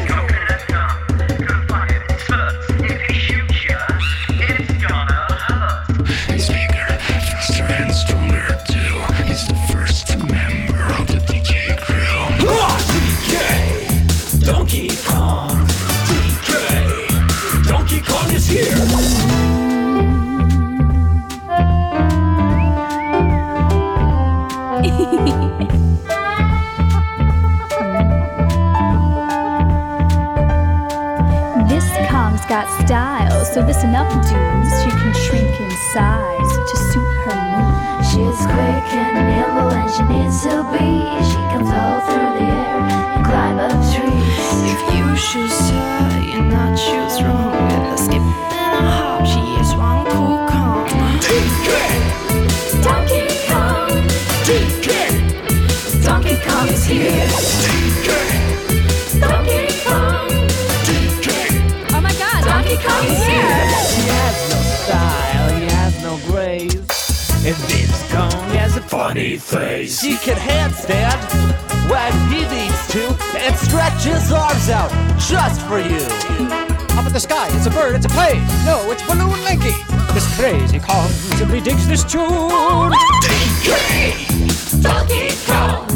Enough dudes she can shrink in size to suit her mood. She's quick and nimble and she needs to be. She can flow through the air and climb up trees. If you choose her, you're not choose wrong. With a skip and a hop, she is one cool Kong. DK! Donkey Kong! DK! Donkey Kong is here. And this cone has a funny face. He can handstand when he needs to and stretch his arms out just for you. Up in the sky, it's a bird, it's a plane. No, it's Balloon Linky. This crazy Kong simply digs this tune. DK! Donkey Kong!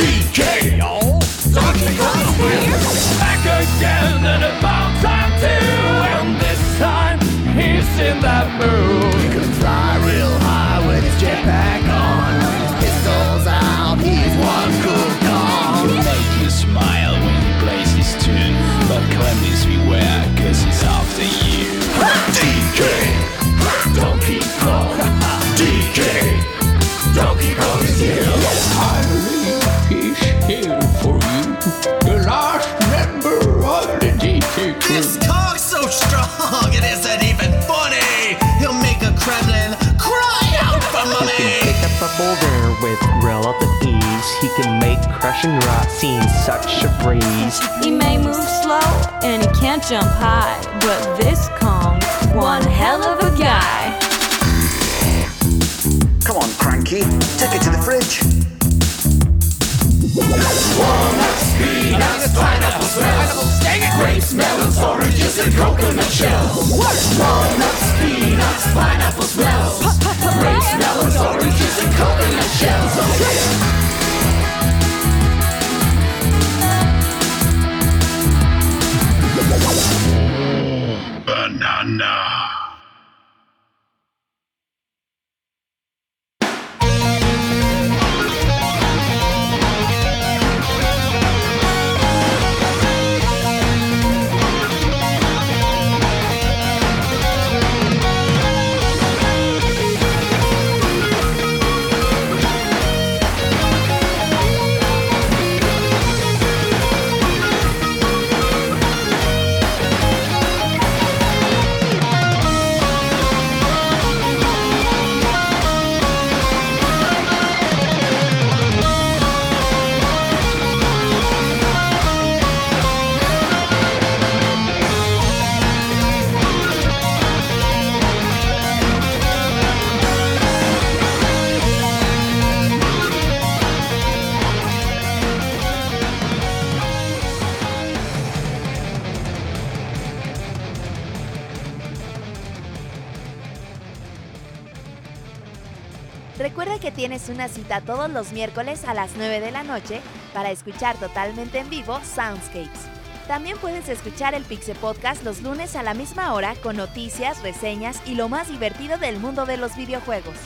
DK! y'all. Donkey Kong's here! Back again and about time too. And this time he's in that mood. He can fly real high with his jetpack on. His pistols out, he's one cool Kong. He'll make you smile when he plays his tune. But Clemens beware, cause he's after you. DK! Donkey Kong! (laughs) DK! Donkey Kong is here! I believe he's here for you. The last member of the DT crew. This Kong's so strong, it isn't even funny. He can pick up a boulder with relative ease. He can make crushing rot seem such a breeze. He may move slow and he can't jump high, but this Kong's one hell of a guy. Come on, Cranky. Take it to the fridge. Walnuts, peanuts, pineapple smells. Grapes, melons, oranges, and coconut shells. Walnuts, peanuts, pineapple smells. Grapes, melons, oranges, and coconut shells. Oh yeah. Banana. Una cita todos los miércoles a las 9 de la noche para escuchar totalmente en vivo Soundscapes. También puedes escuchar el Pixe Podcast los lunes a la misma hora con noticias, reseñas y lo más divertido del mundo de los videojuegos.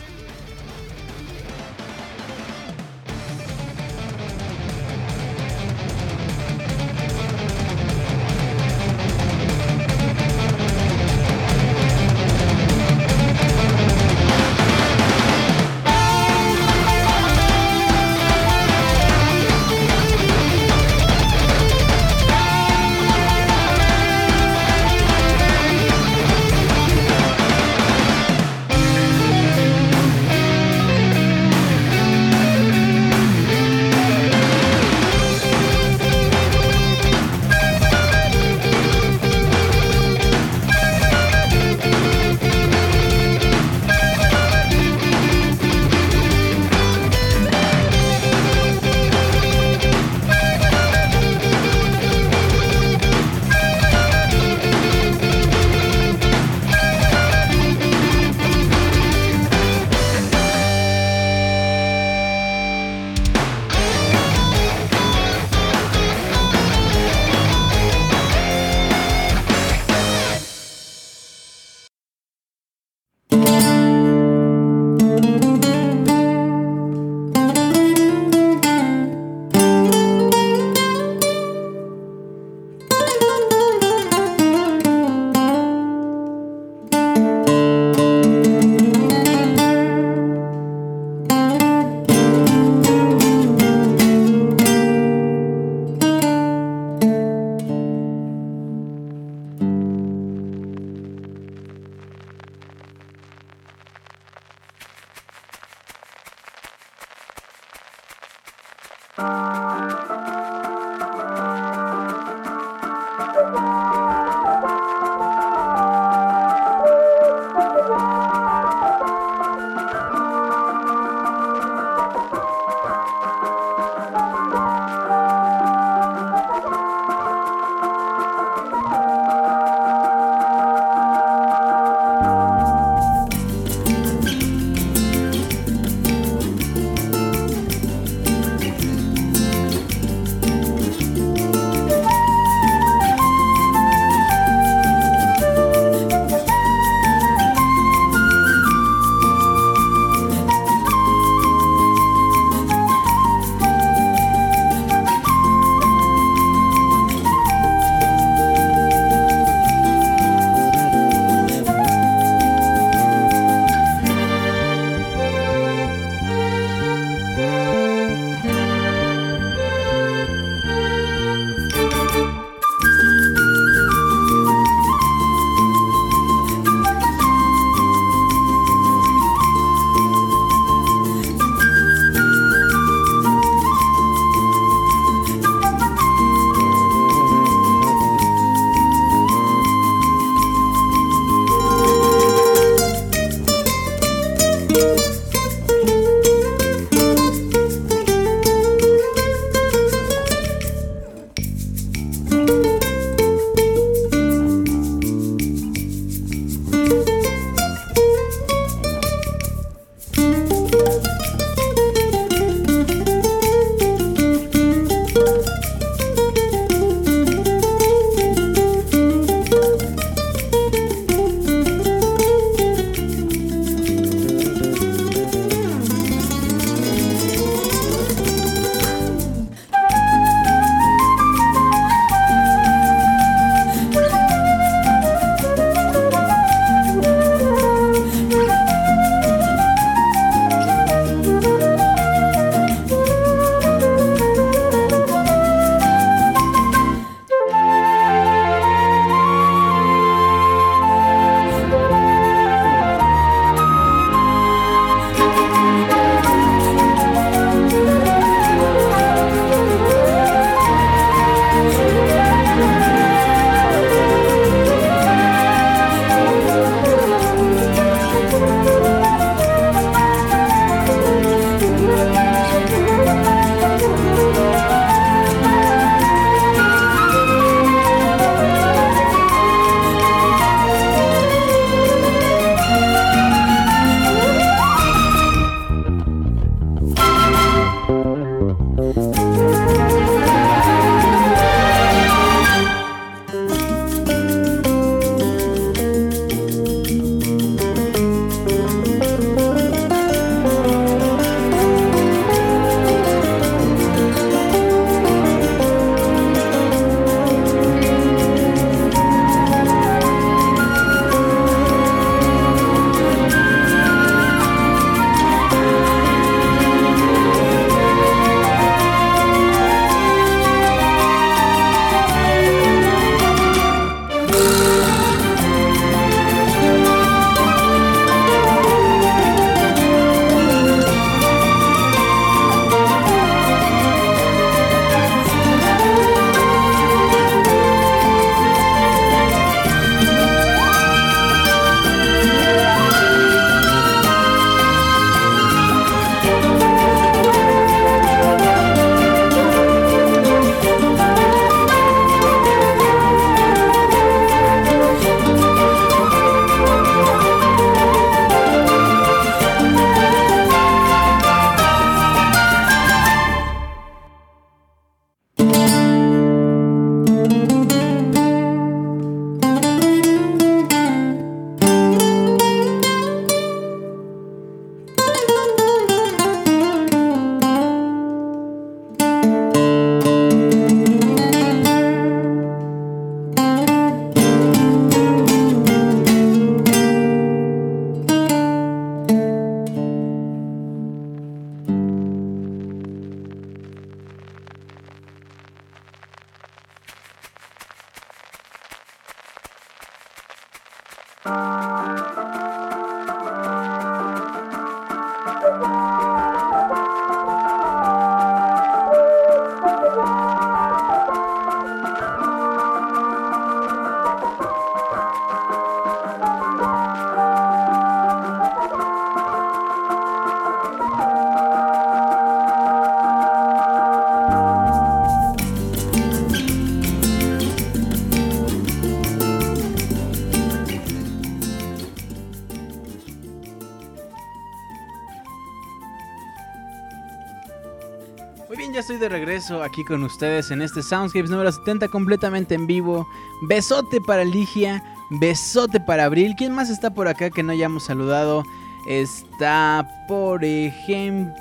Aquí con ustedes en este Soundscapes número 70 completamente en vivo. Besote para Ligia, besote para Abril. ¿Quién más está por acá que no hayamos saludado? Está, por ejemplo,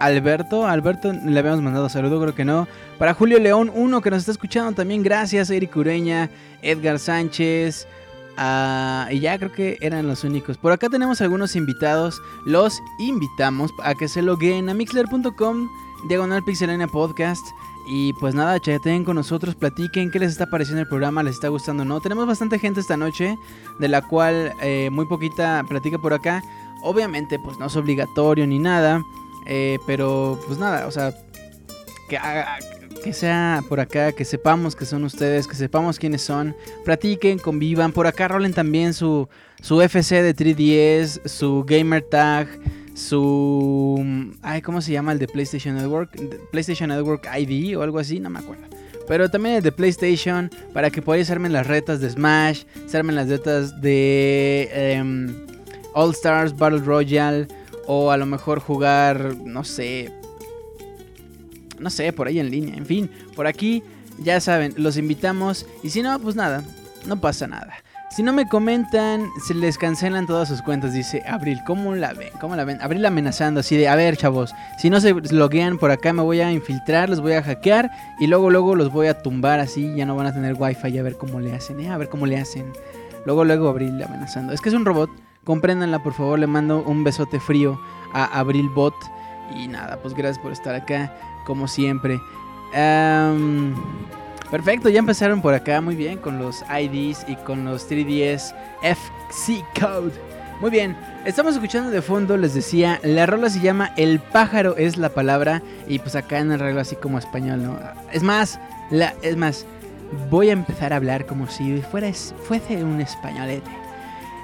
Alberto. Alberto le habíamos mandado saludo, creo que no. Para Julio León, uno que nos está escuchando también, gracias. Eric Ureña, Edgar Sánchez. Ah, y ya creo que eran los únicos. Por acá tenemos algunos invitados. Los invitamos a que se logueen a mixler.com, diagonal pixelania podcast. Y pues nada, chateen con nosotros, platiquen qué les está pareciendo el programa, les está gustando o no. Tenemos bastante gente esta noche, de la cual eh, muy poquita platica por acá. Obviamente, pues no es obligatorio ni nada, eh, pero pues nada, o sea, que, que sea por acá, que sepamos que son ustedes, que sepamos quiénes son, platiquen, convivan. Por acá rolen también su, su FC de 3DS, su gamer tag, su... Ay, ¿cómo se llama el de PlayStation Network? PlayStation Network ID o algo así, no me acuerdo. Pero también el de PlayStation, para que se armen las retas de Smash, se armen las retas de em, All Stars Battle Royale, o a lo mejor jugar, no sé, no sé, por ahí en línea. En fin, por aquí, ya saben, los invitamos. Y si no, pues nada, no pasa nada. Si no me comentan, se les cancelan todas sus cuentas, dice Abril. ¿Cómo la ven? ¿Cómo la ven? Abril amenazando así de, a ver, chavos, si no se loguean por acá me voy a infiltrar, los voy a hackear y luego luego los voy a tumbar así, ya no van a tener wifi, a ver cómo le hacen, ¿eh? A ver cómo le hacen. Luego luego Abril amenazando. Es que es un robot, compréndanla por favor, le mando un besote frío a Abril Bot. Y nada, pues gracias por estar acá, como siempre. Perfecto, ya empezaron por acá muy bien con los IDs y con los 3DS FC Code. Muy bien, estamos escuchando de fondo, les decía, la rola se llama El pájaro es la palabra y pues acá en el arreglo así como español, ¿no? Es más, es más, voy a empezar a hablar como si fuera, fuese un españolete.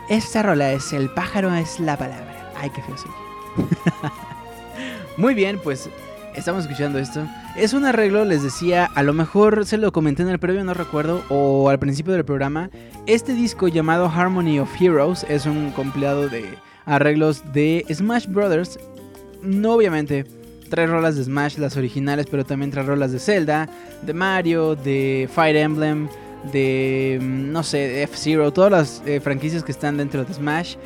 Esta rola es El pájaro es la palabra. Ay, qué feo soy. (laughs) Muy bien, pues estamos escuchando esto. Es un arreglo, les decía, a lo mejor se lo comenté en el previo, no recuerdo, o al principio del programa. Este disco llamado Harmony of Heroes es un compilado de arreglos de Smash Brothers. No obviamente trae rolas de Smash, las originales, pero también trae rolas de Zelda, de Mario, de Fire Emblem, de, mm, no sé, F-Zero, todas las eh, franquicias que están dentro de Smash.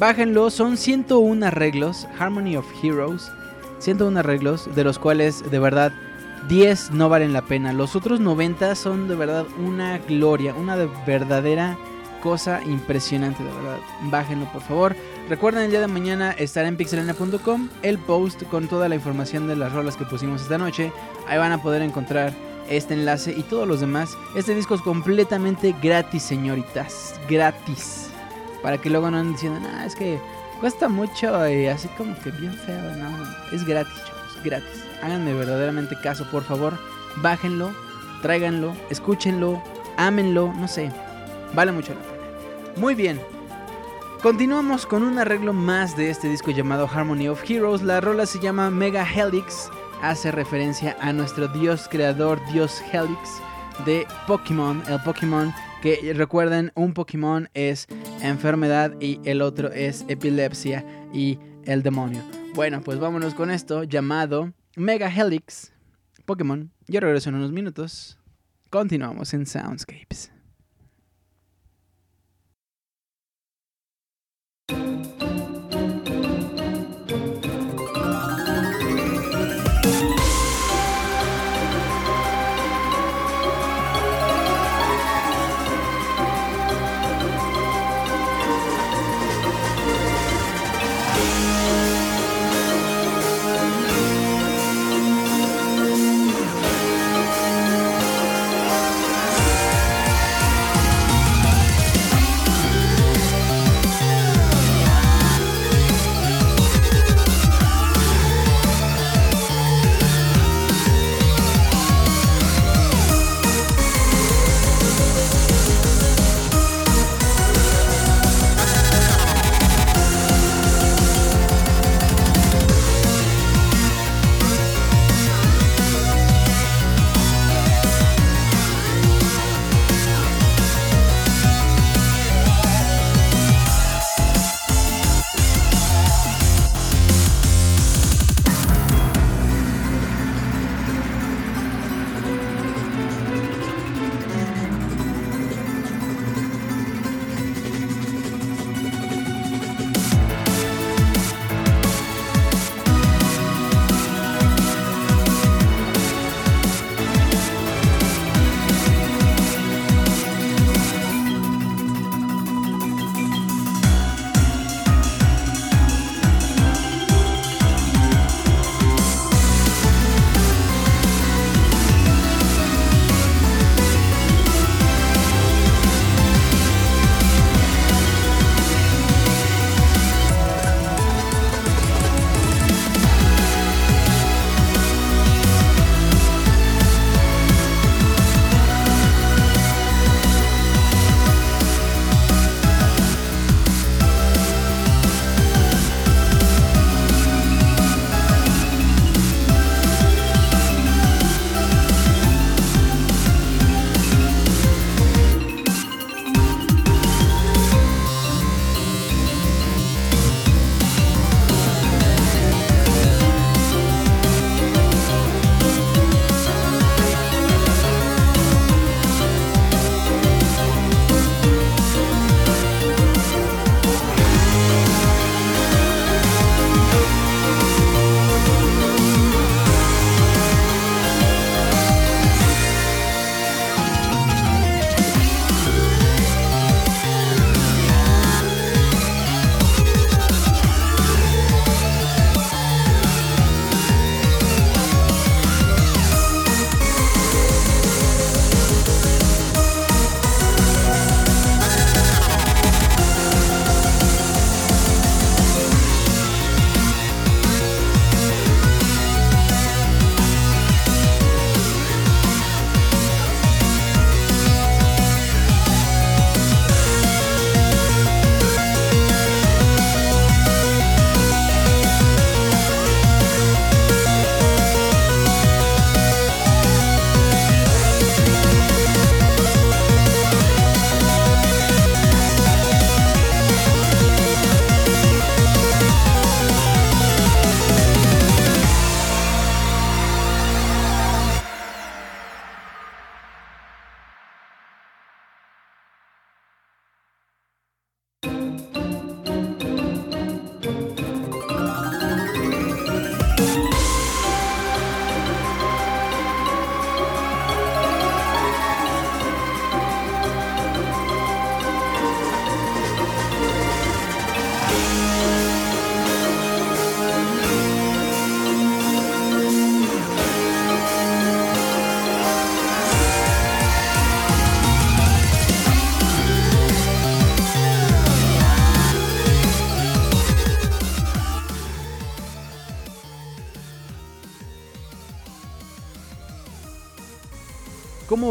Bájenlo, son 101 arreglos, Harmony of Heroes. 101 arreglos, de los cuales de verdad 10 no valen la pena. Los otros 90 son de verdad una gloria, una de verdadera cosa impresionante, de verdad. Bájenlo por favor. Recuerden el día de mañana estar en pixelania.com el post con toda la información de las rolas que pusimos esta noche. Ahí van a poder encontrar este enlace y todos los demás. Este disco es completamente gratis, señoritas. Gratis. Para que luego no anden diciendo, nah, es que cuesta mucho y así como que bien feo, no. Es gratis, chavos, gratis. Háganme verdaderamente caso, por favor. Bájenlo, tráiganlo, escúchenlo, ámenlo, no sé. Vale mucho la pena. Muy bien. Continuamos con un arreglo más de este disco llamado Harmony of Heroes. La rola se llama Mega Helix. Hace referencia a nuestro dios creador, dios Helix de Pokémon. El Pokémon que recuerden, un Pokémon es enfermedad y el otro es epilepsia y el demonio. Bueno, pues vámonos con esto llamado Mega Helix Pokémon. Yo regreso en unos minutos. Continuamos en Soundscapes.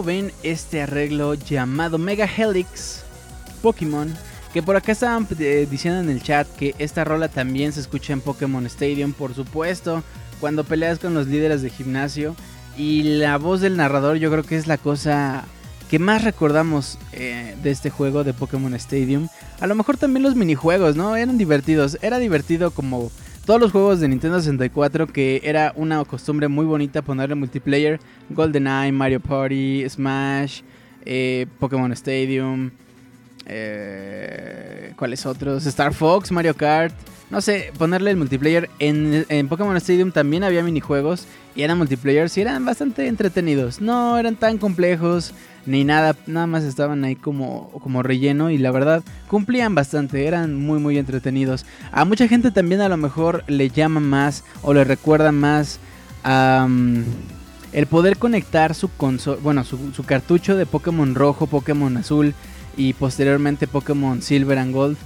Ven este arreglo llamado Mega Helix Pokémon? Que por acá estaban eh, diciendo en el chat que esta rola también se escucha en Pokémon Stadium, por supuesto, cuando peleas con los líderes de gimnasio. Y la voz del narrador yo creo que es la cosa que más recordamos eh, de este juego de Pokémon Stadium. A lo mejor también los minijuegos, ¿no? Eran divertidos. Era divertido como todos los juegos de Nintendo 64 que era una costumbre muy bonita ponerle multiplayer. GoldenEye, Mario Party, Smash, eh, Pokémon Stadium. Eh, ¿Cuáles otros? Star Fox, Mario Kart. No sé, ponerle el multiplayer. En, Pokémon Stadium también había minijuegos y eran multiplayers y eran bastante entretenidos. No eran tan complejos ni nada, nada más estaban ahí como, como relleno y la verdad cumplían bastante, eran muy muy entretenidos. A mucha gente también a lo mejor le llama más o le recuerda más el poder conectar su consola, bueno, su, su cartucho de Pokémon rojo, Pokémon azul y posteriormente Pokémon Silver and Gold.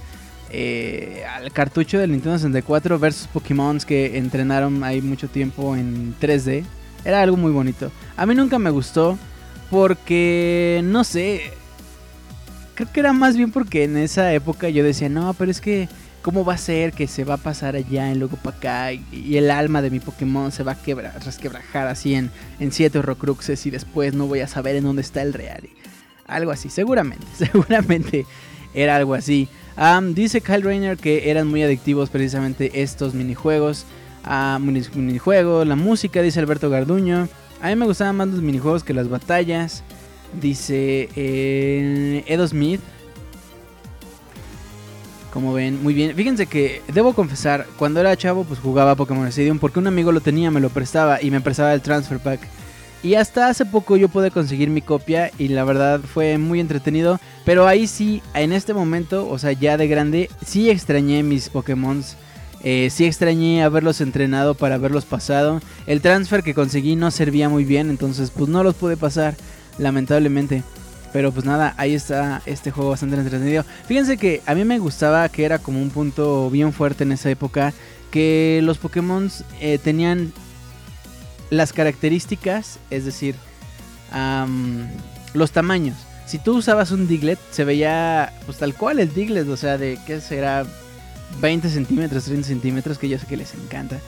eh, al cartucho del Nintendo 64 versus Pokémon que entrenaron ahí mucho tiempo en 3D. Era algo muy bonito. A mí nunca me gustó porque, no sé, creo que era más bien porque en esa época yo decía, no, pero es que, ¿cómo va a ser que se va a pasar allá y luego para acá? Y, el alma de mi Pokémon se va a quebrar, resquebrajar así en, en siete Horrocruxes y después no voy a saber en dónde está el real. Algo así, seguramente, (laughs) seguramente era algo así. Dice Kyle Rayner que eran muy adictivos precisamente estos minijuegos. Mini- minijuegos, la música, dice Alberto Garduño. A mí me gustaban más los minijuegos que las batallas. Dice eh, Edo Smith. Como ven, muy bien. Fíjense que debo confesar, cuando era chavo, pues jugaba Pokémon Stadium porque un amigo lo tenía, me lo prestaba y me prestaba el Transfer Pack. Y hasta hace poco yo pude conseguir mi copia y la verdad fue muy entretenido. Pero ahí sí, en este momento, o sea, ya de grande, sí extrañé mis Pokémon. Eh, sí extrañé haberlos entrenado para haberlos pasado. El transfer que conseguí no servía muy bien, entonces pues no los pude pasar, lamentablemente. Pero pues nada, ahí está este juego bastante entretenido. Fíjense que a mí me gustaba que era como un punto bien fuerte en esa época. Que los Pokémon eh, tenían las características, es decir, los tamaños. Si tú usabas un Diglett, se veía pues tal cual el Diglett, o sea, de qué será 20 centímetros, 30 centímetros, que yo sé que les encanta.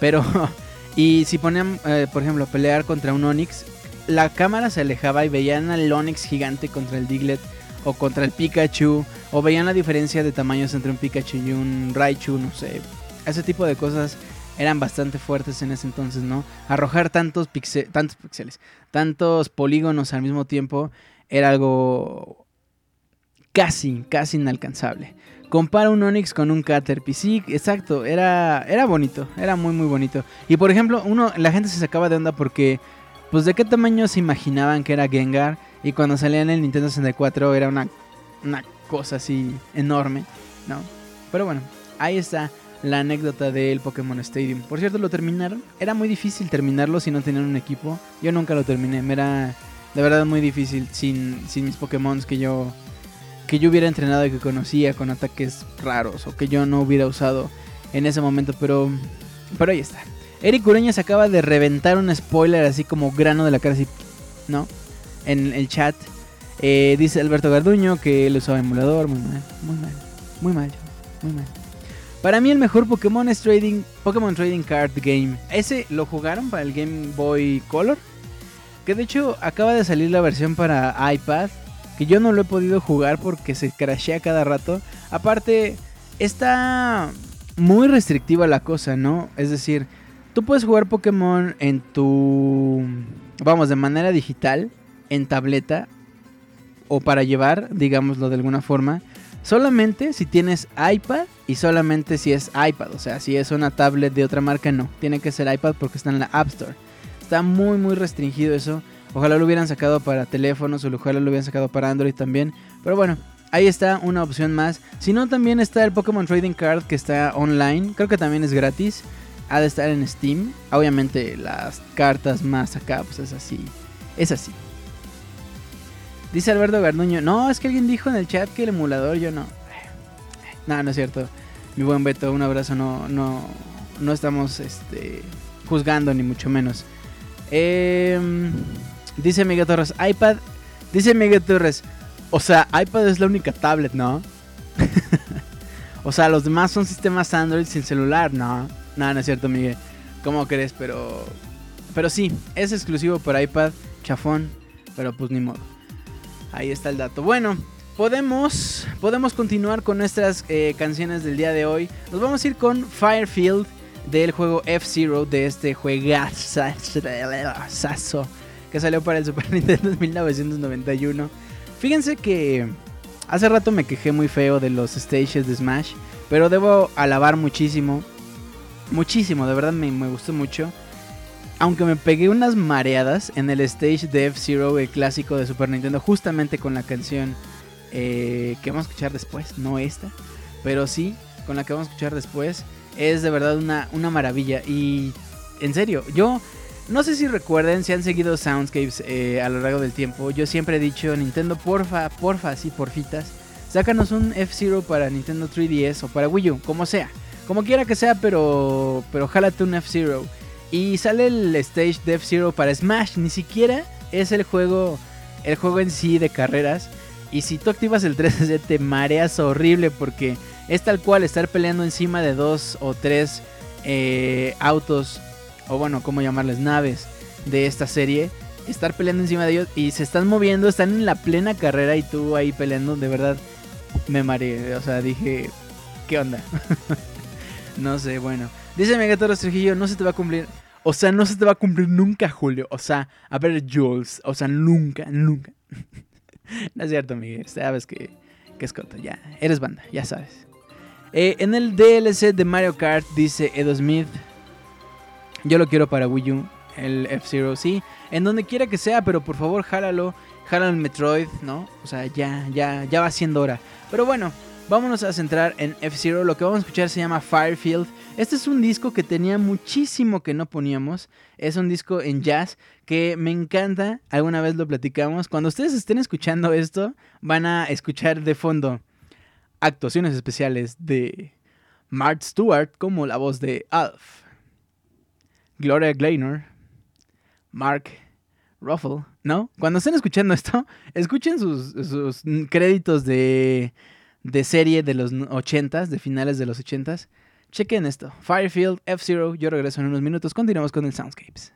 Pero, (laughs) y si ponían, eh, por ejemplo, pelear contra un Onix, la cámara se alejaba y veían al Onix gigante contra el Diglett o contra el Pikachu, o veían la diferencia de tamaños entre un Pikachu y un Raichu, no sé. Ese tipo de cosas eran bastante fuertes en ese entonces, ¿no? Arrojar tantos, pixe- tantos píxeles, tantos polígonos al mismo tiempo era algo casi, casi inalcanzable. Compara un Onix con un Caterpie. Sí, exacto. Era, era bonito. Era muy, muy bonito. Y por ejemplo, uno, la gente se sacaba de onda porque, pues, ¿de qué tamaño se imaginaban que era Gengar? Y cuando salía en el Nintendo 64 era una, una cosa así enorme, ¿no? Pero bueno, ahí está la anécdota del Pokémon Stadium. Por cierto, ¿lo terminaron? Era muy difícil terminarlo si no tenían un equipo. Yo nunca lo terminé. Me era de verdad muy difícil sin, sin mis Pokémon que yo que yo hubiera entrenado y que conocía con ataques raros o que yo no hubiera usado en ese momento, pero pero ahí está. Eric Ureña se acaba de reventar un spoiler así como grano de la cara así, ¿no? En el chat. Eh, dice Alberto Garduño que él usaba emulador, muy mal, muy mal, muy mal, muy mal. Para mí el mejor Pokémon es Trading, Pokémon Trading Card Game. Ese lo jugaron para el Game Boy Color. Que de hecho acaba de salir la versión para iPad. Que yo no lo he podido jugar porque se crashea cada rato. Aparte, está muy restrictiva la cosa, ¿no? Es decir, tú puedes jugar Pokémon en tu... Vamos, de manera digital, en tableta. O para llevar, digámoslo de alguna forma. Solamente si tienes iPad y solamente si es iPad. O sea, si es una tablet de otra marca, no. Tiene que ser iPad porque está en la App Store. Está muy, muy restringido eso. Ojalá lo hubieran sacado para teléfonos o ojalá lo hubieran sacado para Android también. Pero bueno, ahí está una opción más. Si no, también está el Pokémon Trading Card que está online. Creo que también es gratis. Ha de estar en Steam. Obviamente las cartas más acá, pues es así. Es así. Dice Alberto Garduño. No, es que alguien dijo en el chat que el emulador yo no. No, no es cierto. Mi buen Beto, un abrazo. No, no, no estamos este, juzgando ni mucho menos. Eh, Dice Miguel Torres, iPad. Dice Miguel Torres, o sea, iPad es la única tablet, ¿no? (laughs) o sea, los demás son sistemas Android sin celular, no. No, no es cierto, Miguel. ¿Cómo crees? Pero. Pero sí, es exclusivo para iPad, chafón. Pero pues ni modo. Ahí está el dato. Bueno, podemos, podemos continuar con nuestras eh, canciones del día de hoy. Nos vamos a ir con Firefield del juego F-Zero de este juegazo (laughs) que salió para el Super (laughs) Nintendo en 1991. Fíjense que hace rato me quejé muy feo de los stages de Smash, pero debo alabar muchísimo, muchísimo, de verdad me, me gustó mucho. Aunque me pegué unas mareadas en el stage de F-Zero, el clásico de Super Nintendo, justamente con la canción eh, que vamos a escuchar después, no esta, pero sí, con la que vamos a escuchar después, es de verdad una, una maravilla. Y en serio, yo no sé si recuerden, si han seguido Soundscapes eh, a lo largo del tiempo, yo siempre he dicho, Nintendo, porfa, porfa, sí, porfitas, sácanos un F-Zero para Nintendo 3DS o para Wii U, como sea. Como quiera que sea, pero, pero jálate un F-Zero. Y sale el stage de F-Zero para Smash. Ni siquiera es el juego, el juego en sí de carreras. Y si tú activas el 3DS te mareas horrible porque es tal cual estar peleando encima de dos o tres eh, autos. O bueno, ¿cómo llamarles? Naves de esta serie. Estar peleando encima de ellos y se están moviendo, están en la plena carrera y tú ahí peleando. De verdad me mareé. O sea, dije, ¿qué onda? (laughs) no sé, bueno. Dice Megatoros Trujillo, no se te va a cumplir. O sea, no se te va a cumplir nunca, Julio. O sea, a ver, Jules. O sea, nunca, nunca. (laughs) no es cierto, Miguel. Sabes que, que es coto. Ya, eres banda, ya sabes. Eh, en el DLC de Mario Kart dice Edo Smith. Yo lo quiero para Wii U. El F-Zero, sí. En donde quiera que sea, pero por favor, jálalo. Jálalo el Metroid, ¿no? O sea, ya, ya, ya va siendo hora. Pero bueno, vámonos a centrar en F-Zero. Lo que vamos a escuchar se llama Firefield. Este es un disco que tenía muchísimo que no poníamos. Es un disco en jazz que me encanta. Alguna vez lo platicamos. Cuando ustedes estén escuchando esto, van a escuchar de fondo actuaciones especiales de Mark Stewart como la voz de Alf. Gloria Gaynor, Mark Ruffle, ¿no? Cuando estén escuchando esto, (laughs) escuchen sus, sus créditos de, de serie de los 80s, de finales de los 80s. Chequen esto. Firefield, F-Zero, yo regreso en unos minutos. Continuamos con el Soundscapes.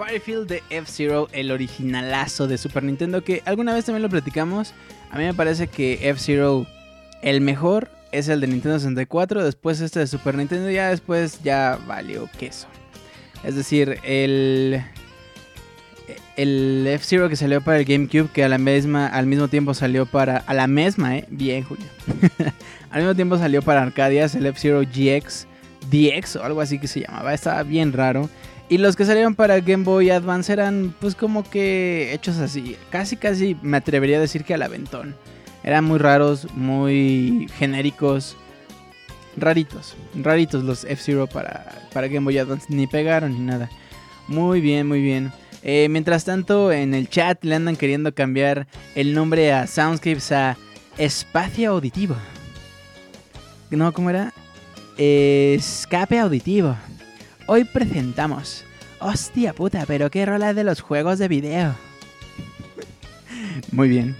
Firefield de F-Zero, el originalazo de Super Nintendo, que alguna vez también lo platicamos. A mí me parece que F-Zero, el mejor, es el de Nintendo 64. Después este de Super Nintendo, ya después ya valió queso. Es decir, el. El F-Zero que salió para el GameCube, que a la misma, al mismo tiempo salió para. A la misma, eh. Bien, Julio. (laughs) al mismo tiempo salió para Arcadias, el F-Zero GX, DX o algo así que se llamaba. Estaba bien raro. Y los que salieron para Game Boy Advance eran pues como que hechos así. Casi casi me atrevería a decir que al aventón. Eran muy raros, muy genéricos. Raritos. Raritos los F-Zero para, para Game Boy Advance. Ni pegaron ni nada. Muy bien, muy bien. Eh, mientras tanto, en el chat le andan queriendo cambiar el nombre a Soundscapes a Espacio Auditivo. No, ¿cómo era? Escape Auditivo. Hoy presentamos. Hostia puta, pero qué rola de los juegos de video. Muy bien.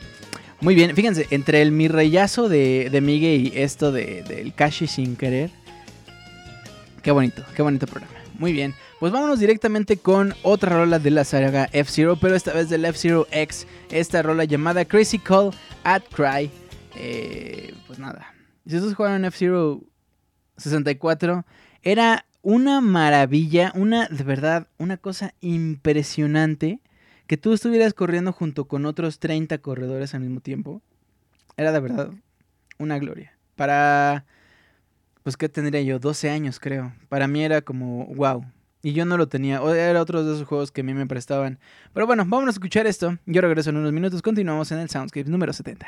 Muy bien, fíjense, entre el mi reyazo de, de Miguel y esto de, del Kashi sin querer. Qué bonito, qué bonito programa. Muy bien, pues vámonos directamente con otra rola de la saga F-Zero, pero esta vez del F-Zero X. Esta rola llamada Crazy Call at Cry. Eh, pues nada, si ustedes jugaron F-Zero 64, era una maravilla, una de verdad, una cosa impresionante que tú estuvieras corriendo junto con otros 30 corredores al mismo tiempo. Era de verdad una gloria. Para, pues, ¿qué tendría yo? 12 años, creo. Para mí era como, wow. Y yo no lo tenía. Era otro de esos juegos que a mí me prestaban. Pero bueno, vamos a escuchar esto. Yo regreso en unos minutos. Continuamos en el Soundscape número 70.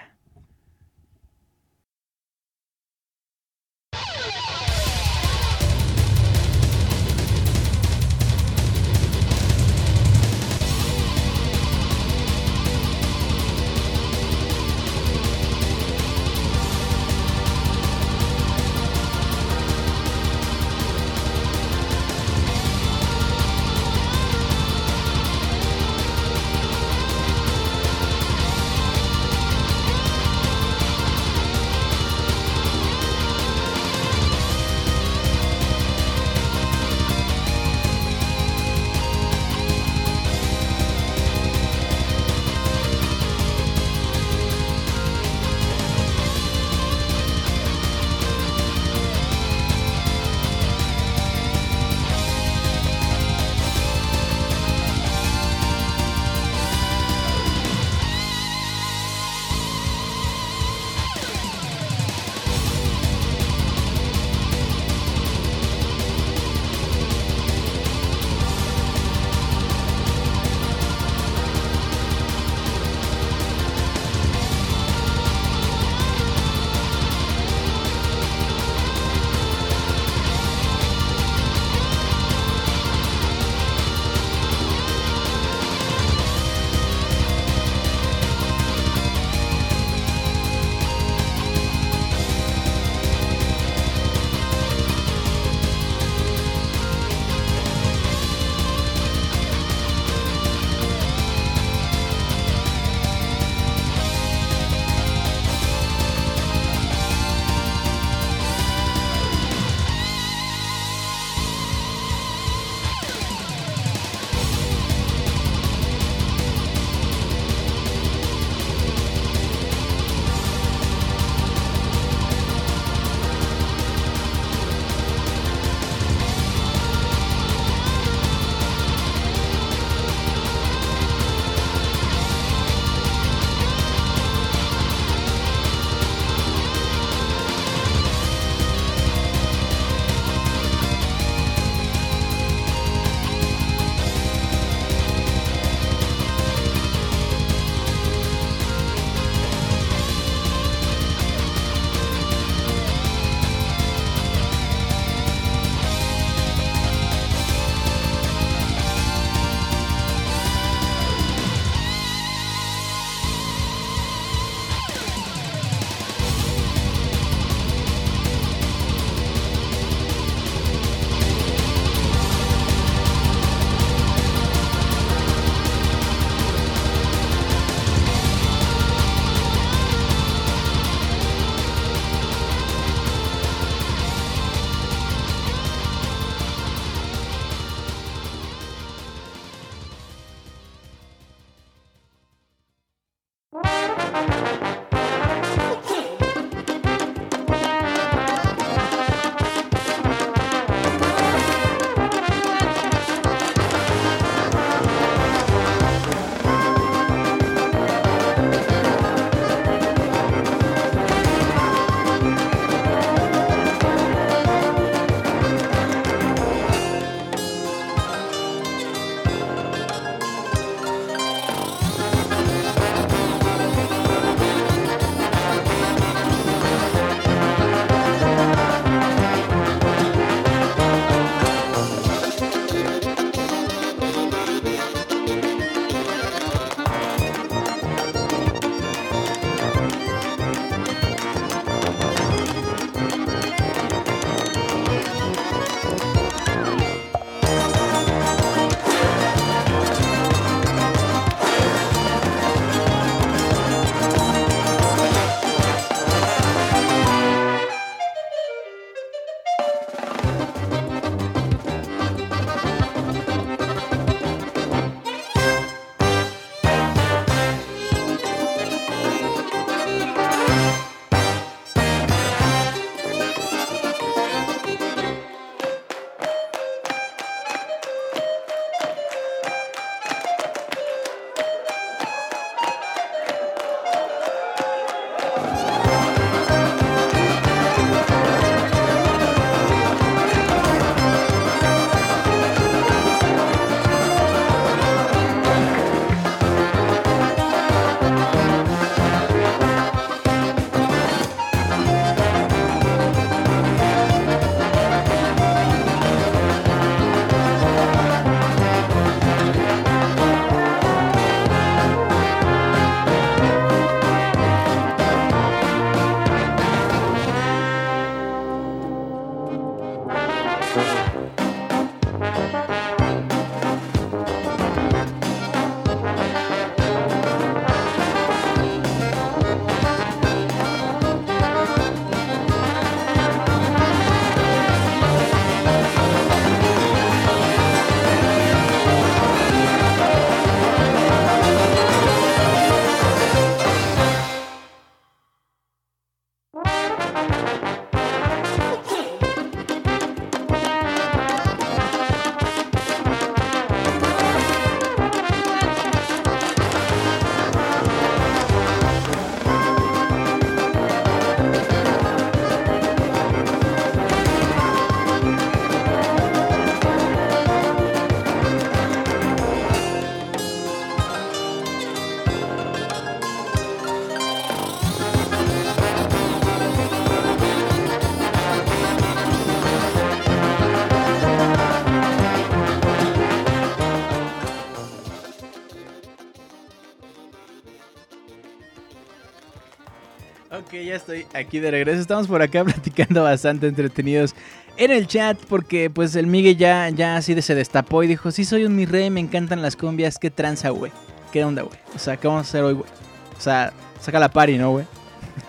Ok, ya estoy aquí de regreso. Estamos por acá (laughs) platicando bastante entretenidos en el chat porque pues el Miguel ya, ya así de se destapó y dijo, sí soy un mi rey, me encantan las cumbias, qué tranza, güey. ¿Qué onda, güey? O sea, ¿qué vamos a hacer hoy, güey? O sea, saca la party, ¿no, güey?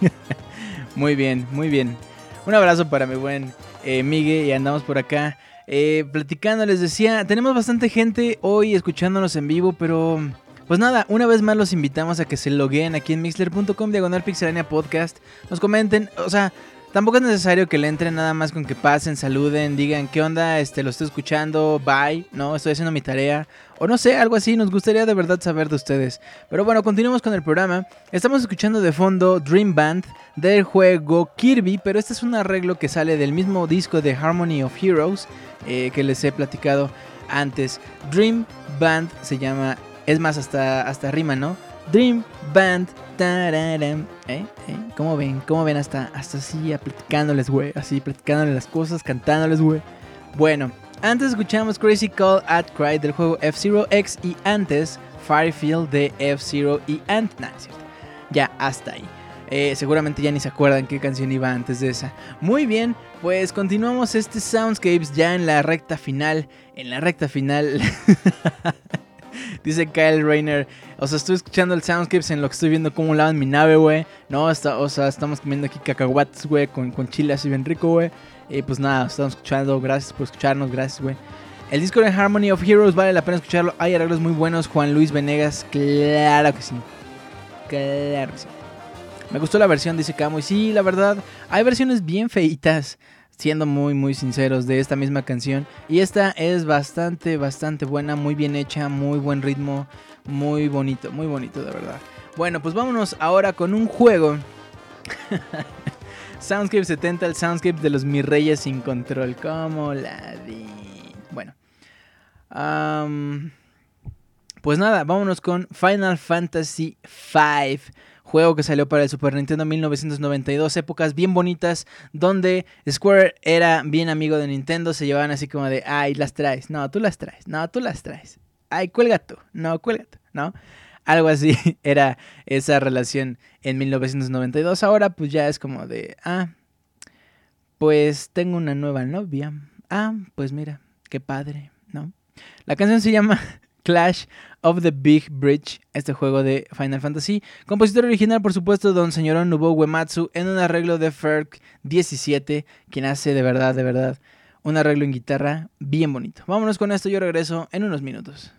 (laughs) muy bien, muy bien. Un abrazo para mi buen eh, Miguel y andamos por acá eh, platicando. Les decía, tenemos bastante gente hoy escuchándonos en vivo, pero pues nada, una vez más los invitamos a que se logueen aquí en mixler.com diagonal pixelania podcast. Nos comenten, o sea, tampoco es necesario que le entren nada más con que pasen, saluden, digan qué onda, este, lo estoy escuchando, bye, no, estoy haciendo mi tarea. O no sé, algo así, nos gustaría de verdad saber de ustedes. Pero bueno, continuamos con el programa. Estamos escuchando de fondo Dream Band del juego Kirby, pero este es un arreglo que sale del mismo disco de Harmony of Heroes eh, que les he platicado antes. Dream Band se llama es más, hasta, hasta rima, ¿no? Dream Band. Tararam. ¿Eh? ¿Eh? ¿Cómo ven? ¿Cómo ven? Hasta, hasta así, platicándoles, güey. Así, platicándoles las cosas, cantándoles, güey. Bueno, antes escuchamos Crazy Call at Cry del juego F-Zero X y antes Firefield de F-Zero y Ant. Nah, cierto. Ya, hasta ahí. Eh, seguramente ya ni se acuerdan qué canción iba antes de esa. Muy bien, pues continuamos este Soundscapes ya en la recta final. En la recta final. (laughs) (laughs) Dice Kyle Rayner. O sea, estoy escuchando el Soundscapes en lo que estoy viendo cómo lavan mi nave, güey. No, está, o sea, estamos comiendo aquí cacahuates, güey, con, con chile así bien rico, güey. Y pues nada, estamos escuchando. Gracias por escucharnos, gracias, güey. El disco de Harmony of Heroes vale la pena escucharlo. Hay arreglos muy buenos. Juan Luis Venegas, claro que sí. Claro que sí. Me gustó la versión, dice Camo. Y sí, la verdad, hay versiones bien feitas siendo muy muy sinceros de esta misma canción. Y esta es bastante bastante buena muy bien hecha muy buen ritmo muy bonito muy bonito de verdad. Bueno pues vámonos ahora con un juego. (laughs) Soundscape 70 el Soundscape de los mis reyes sin control como la di bueno pues nada vámonos con Final Fantasy V juego que salió para el Super Nintendo 1992, épocas bien bonitas donde Square era bien amigo de Nintendo, se llevaban así como de, ay, las traes, no, tú las traes, no, tú las traes, ay, cuelga tú, no, cuelga tú, ¿no? Algo así (laughs) era esa relación en 1992, ahora pues ya es como de, ah, pues tengo una nueva novia, ah, pues mira, qué padre, ¿no? La canción se llama (laughs) Clash of the Big Bridge, este juego de Final Fantasy. Compositor original, por supuesto, don señorón Nobuo Uematsu, en un arreglo de Ferg 17, quien hace de verdad, de verdad, un arreglo en guitarra bien bonito. Vámonos con esto, yo regreso en unos minutos.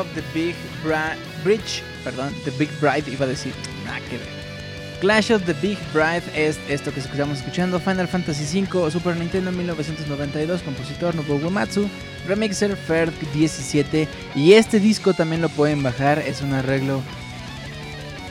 Of the Big Bridge, perdón, The Big Bride iba a decir. Clash of the Big Bride es esto que estamos escuchando, Final Fantasy V, Super Nintendo 1992, compositor Nobuo Uematsu, remixer Ferg 17 y este disco también lo pueden bajar, es un arreglo,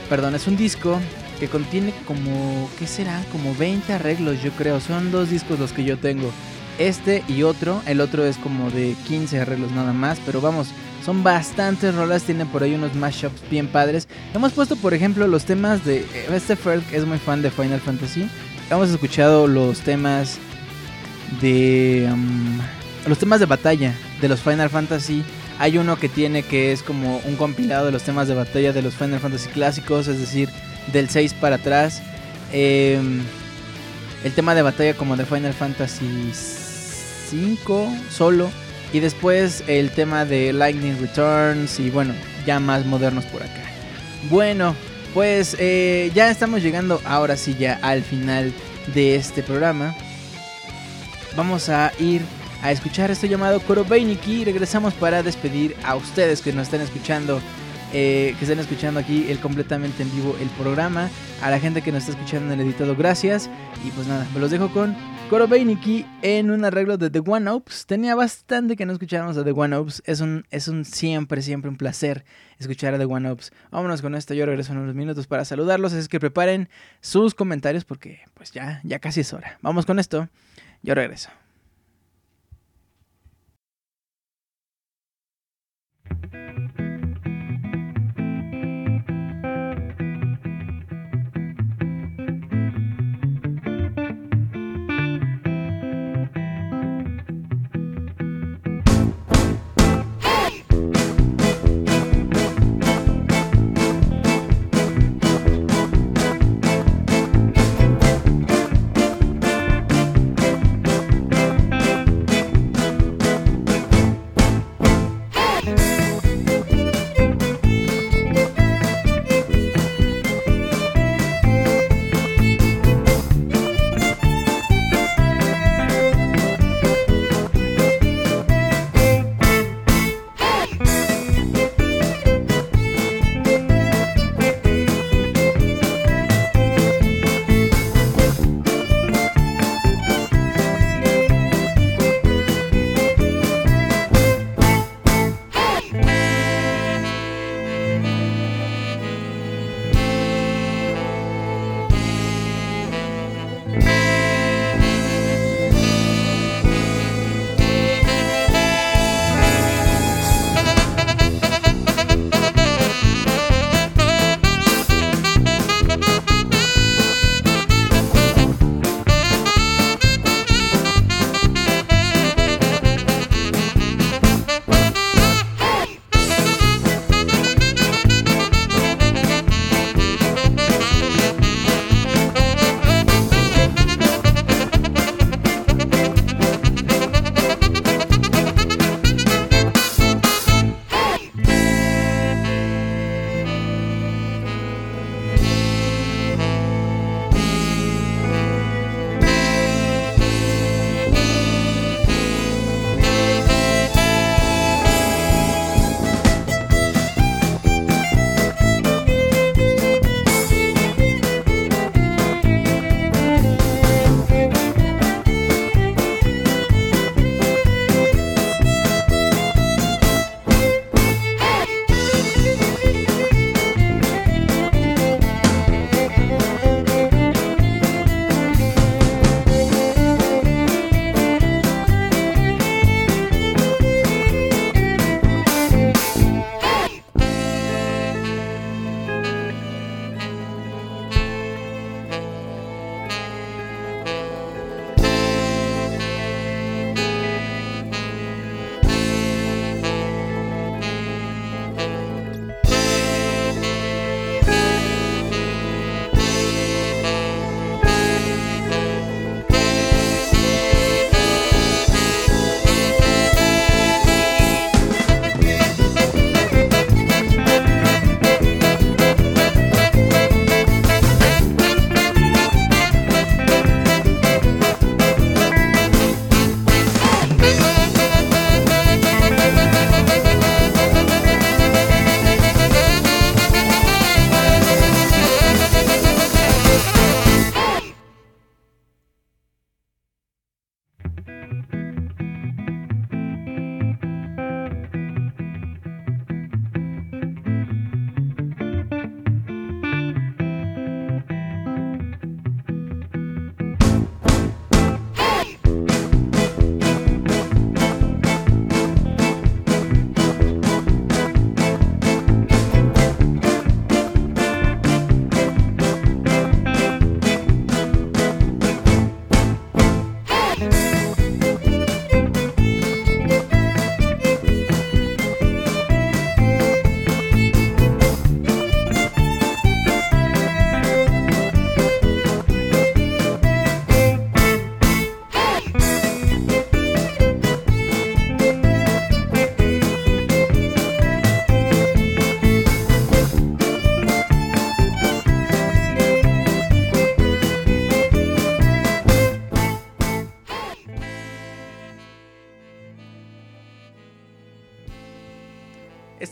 perdón, es un disco que contiene como, ¿qué será? Como 20 arreglos yo creo, son dos discos los que yo tengo, este y otro, el otro es como de 15 arreglos nada más, pero vamos, son bastantes rolas, tienen por ahí unos mashups bien padres. Hemos puesto, por ejemplo, los temas de. Este Ferg es muy fan de Final Fantasy. Hemos escuchado los temas de. um, los temas de batalla de los Final Fantasy. Hay uno que tiene que es como un compilado de los temas de batalla de los Final Fantasy clásicos, es decir, del 6 para atrás. Em, el tema de batalla como de Final Fantasy 5 solo. Y después el tema de Lightning Returns y bueno, ya más modernos por acá. Bueno, pues eh, ya estamos llegando ahora sí ya al final de este programa. Vamos a ir a escuchar esto llamado Korobeiniki y regresamos para despedir a ustedes que nos están escuchando. eh, que están escuchando aquí el completamente en vivo el programa. A la gente que nos está escuchando en el editado, gracias. Y pues nada, me los dejo con Coro en un arreglo de The One Ops. Tenía bastante que no escucháramos a The One Ops. Es un, es un siempre, siempre un placer escuchar a The One Ops. Vámonos con esto. Yo regreso en unos minutos para saludarlos. Es que preparen sus comentarios porque pues ya, ya casi es hora. Vamos con esto. Yo regreso.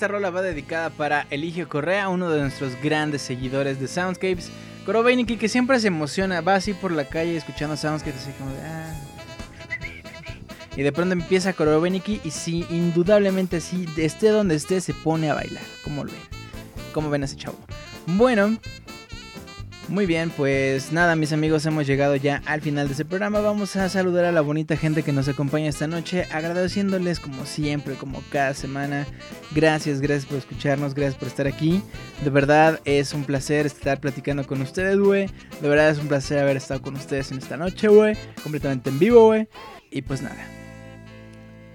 Rola va dedicada para Eligio Correa, uno de nuestros grandes seguidores de Soundscapes. Korobeiniki que siempre se emociona, va así por la calle escuchando Soundscapes así como de... "Ah". Y de pronto empieza Korobeiniki y sí, indudablemente sí, esté donde esté, se pone a bailar. ¿Cómo lo ven? ¿Cómo ven a ese chavo? Bueno, muy bien, pues nada, mis amigos, hemos llegado ya al final de este programa. Vamos a saludar a la bonita gente que nos acompaña esta noche, agradeciéndoles como siempre, como cada semana. Gracias, gracias por escucharnos, gracias por estar aquí. De verdad es un placer estar platicando con ustedes, güey. De verdad es un placer haber estado con ustedes en esta noche, güey. Completamente en vivo, güey. Y pues nada.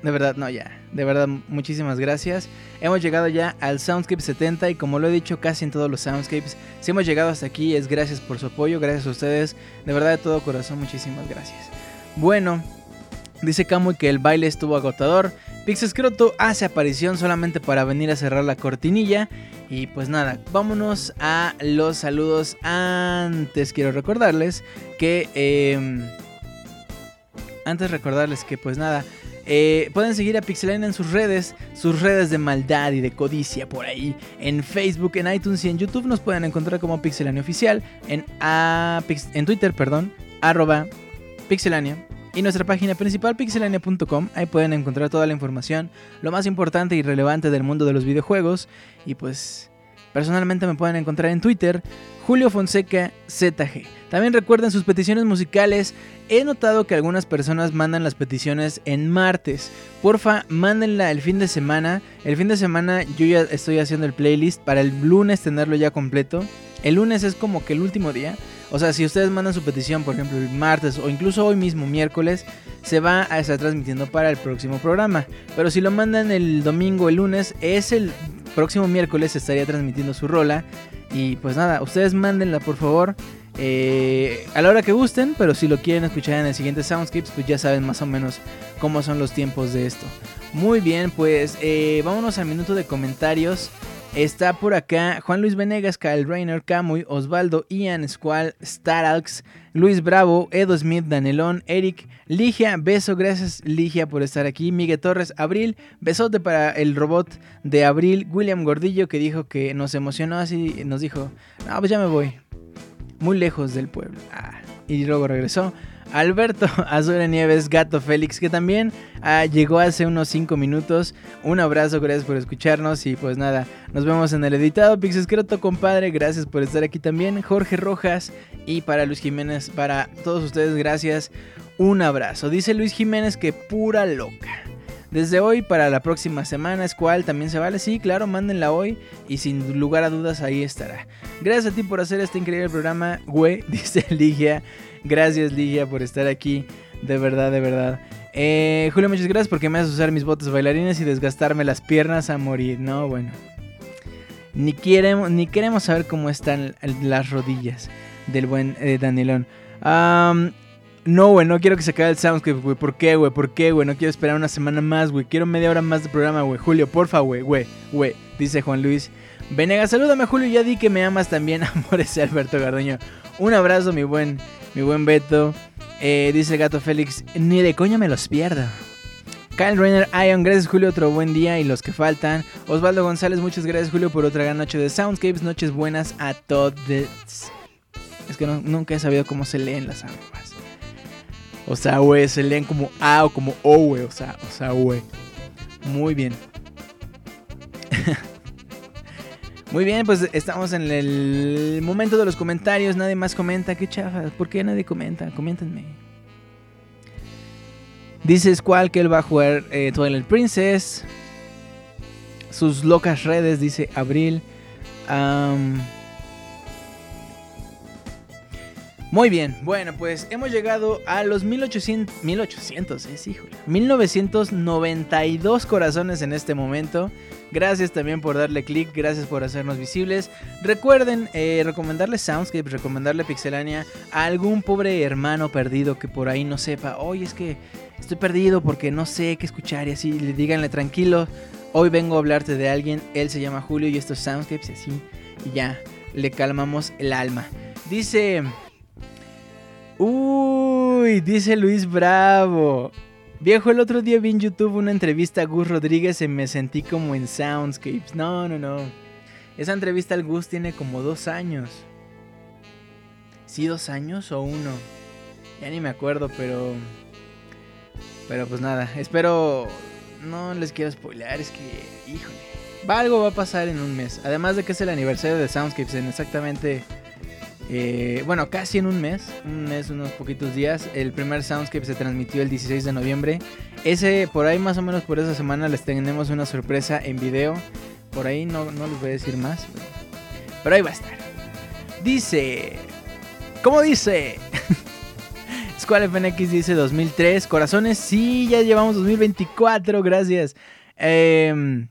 De verdad, no, ya. De verdad, muchísimas gracias. Hemos llegado ya al Soundscape 70 y como lo he dicho casi en todos los Soundscapes, si hemos llegado hasta aquí es gracias por su apoyo, gracias a ustedes. De verdad, de todo corazón, muchísimas gracias. Bueno, dice Kamui que el baile estuvo agotador. Pixescroto hace aparición solamente para venir a cerrar la cortinilla. Y pues nada, vámonos a los saludos. Antes quiero recordarles que... eh, antes recordarles que pues nada, eh, pueden seguir a Pixelania en sus redes, sus redes de maldad y de codicia por ahí. En Facebook, en iTunes y en YouTube nos pueden encontrar como Pixelania Oficial. En, a- en Twitter, perdón, arroba Pixelania. Y nuestra página principal, pixelania.com. Ahí pueden encontrar toda la información, lo más importante y relevante del mundo de los videojuegos. Y pues, personalmente me pueden encontrar en Twitter, Julio Fonseca ZG. También recuerden sus peticiones musicales. He notado que algunas personas mandan las peticiones en martes. Porfa, mándenla el fin de semana. El fin de semana yo ya estoy haciendo el playlist para el lunes tenerlo ya completo. El lunes es como que el último día. O sea, si ustedes mandan su petición, por ejemplo, el martes o incluso hoy mismo, miércoles, se va a estar transmitiendo para el próximo programa. Pero si lo mandan el domingo el lunes, es el próximo miércoles estaría transmitiendo su rola. Y pues nada, ustedes mándenla por favor. eh, a la hora que gusten, pero si lo quieren escuchar en el siguiente Soundscapes, pues ya saben más o menos cómo son los tiempos de esto. Muy bien, pues eh, vámonos al minuto de comentarios. Está por acá Juan Luis Venegas, Kyle Rainer, Camuy, Osvaldo, Ian, Squall, Staralx, Luis Bravo, Edo Smith, Danelón, Eric, Ligia, beso, gracias Ligia por estar aquí, Miguel Torres, Abril, besote para el robot de Abril, William Gordillo que dijo que nos emocionó así, nos dijo, no, pues ya me voy, muy lejos del pueblo. Ah, y luego regresó. Alberto (laughs) Azure Nieves, Gato Félix, que también ah, llegó hace unos 5 minutos. Un abrazo, gracias por escucharnos. Y pues nada, nos vemos en el editado. Pixescroto, compadre, gracias por estar aquí también. Jorge Rojas y para Luis Jiménez, para todos ustedes, gracias. Un abrazo. Dice Luis Jiménez que pura loca. Desde hoy para la próxima semana, Squall también se vale. Sí, claro, mándenla hoy y sin lugar a dudas ahí estará. Gracias a ti por hacer este increíble programa, güey, (laughs) dice Ligia. Gracias, Ligia, por estar aquí. De verdad, de verdad. Eh, Julio, muchas gracias porque me haces usar mis botas bailarines y desgastarme las piernas a morir. No, bueno. Ni queremos, ni queremos saber cómo están las rodillas del buen eh, Danielón. Am, no, güey, no quiero que se acabe el Soundscape, güey. ¿Por qué, güey? ¿Por qué, güey? No quiero esperar una semana más, güey. Quiero media hora más de programa, güey. Julio, porfa, güey, güey, güey. Dice Juan Luis. Venegas, salúdame, Julio. Ya di que me amas también. (laughs) Amor, ese Alberto Garduño. Un abrazo, mi buen, mi buen Beto. Eh, dice gato Félix. Ni de coña me los pierdo. Kyle Rainer, Ion, gracias Julio, otro buen día y los que faltan. Osvaldo González, muchas gracias Julio por otra gran noche de Soundscapes. Noches buenas a todos. Es que nunca he sabido cómo se leen las armas. O sea, güey, se leen como A o como O, güey. O sea, o sea, güey. Muy bien. (laughs) Muy bien, pues estamos en el momento de los comentarios. Nadie más comenta. Qué chafa. ¿Por qué nadie comenta? Coméntenme. Dice Squall que él va a jugar eh, Twilight Princess. Sus locas redes, dice Abril. Am, muy bien, bueno, pues hemos llegado a los 1800, 1800, es híjole, 1992 corazones en este momento. Gracias también por darle click, gracias por hacernos visibles. Recuerden eh, recomendarle Soundscape, recomendarle Pixelania a algún pobre hermano perdido que por ahí no sepa, oye, es que estoy perdido porque no sé qué escuchar y así, le díganle tranquilo, hoy vengo a hablarte de alguien, él se llama Julio y esto es Soundscapes y así, y ya, le calmamos el alma. Dice... Uy, dice Luis Bravo. Viejo, el otro día vi en YouTube una entrevista a Gus Rodríguez y me sentí como en Soundscapes. No, no, no. Esa entrevista al Gus tiene como dos años. ¿Sí, dos años o uno? Ya ni me acuerdo, pero... Pero pues nada, espero... No les quiero spoilear, es que... Híjole. Algo va a pasar en un mes. Además de que es el aniversario de Soundscapes en exactamente... eh, bueno, casi en un mes. Un mes, unos poquitos días. El primer Soundscape se transmitió el 16 de noviembre. Ese, por ahí más o menos por esa semana les tenemos una sorpresa en video. Por ahí no, no les voy a decir más. Pero, ahí va a estar. Dice... ¿Cómo dice? (laughs) Squall FNX dice 2003. Corazones, sí, ya llevamos 2024, gracias. Em,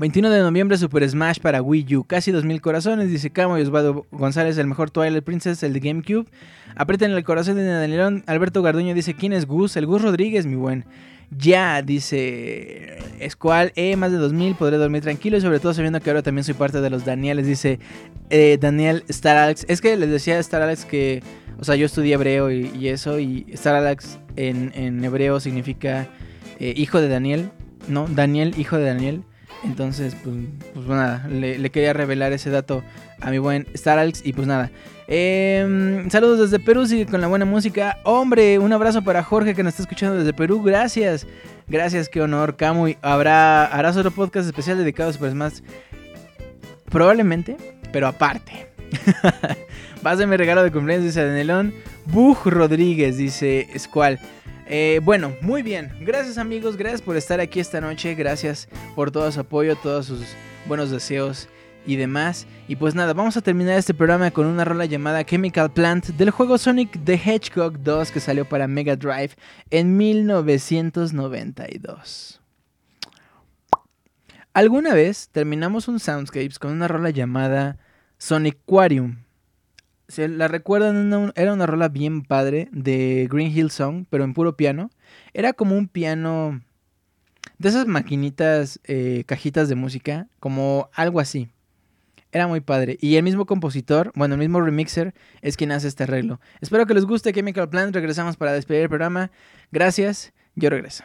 21 de noviembre Super Smash para Wii U. Casi 2000 corazones, dice Camo y Osvaldo González, el mejor Twilight Princess, el de GameCube. Aprieten el corazón de Danielón. Alberto Garduño dice, ¿quién es Gus? El Gus Rodríguez, mi buen. Ya, dice Squall, eh, más de 2000, podré dormir tranquilo y sobre todo sabiendo que ahora también soy parte de los Danieles, dice eh, Daniel Star Alex. Es que les decía a Star Alex que, o sea, yo estudié hebreo y, eso, y Star Alex en, en hebreo significa eh, hijo de Daniel, ¿no? Daniel, hijo de Daniel. Entonces, pues, pues nada, le, quería revelar ese dato a mi buen Star Alex y pues nada. Em, saludos desde Perú, sigue con la buena música. Hombre, un abrazo para Jorge que nos está escuchando desde Perú. Gracias. Gracias, qué honor, Camuy. Habrá, harás otro podcast especial dedicado a Super Smash. Probablemente, pero aparte. (laughs) Vas de mi regalo de cumpleaños, dice Danielón. Bug Rodríguez, dice Squall. Eh, bueno, muy bien. Gracias amigos, gracias por estar aquí esta noche. Gracias por todo su apoyo, todos sus buenos deseos y demás. Y pues nada, vamos a terminar este programa con una rola llamada Chemical Plant del juego Sonic the Hedgehog 2 que salió para Mega Drive en 1992. Alguna vez terminamos un Soundscapes con una rola llamada Sonic Aquarium. ¿Se la recuerdan? Una- Era una rola bien padre de Green Hill Song, pero en puro piano. Era como un piano de esas maquinitas, eh, cajitas de música, como algo así. Era muy padre. Y el mismo compositor, bueno, el mismo remixer, es quien hace este arreglo. Espero que les guste Chemical Plant. Regresamos para despedir el programa. Gracias. Yo regreso.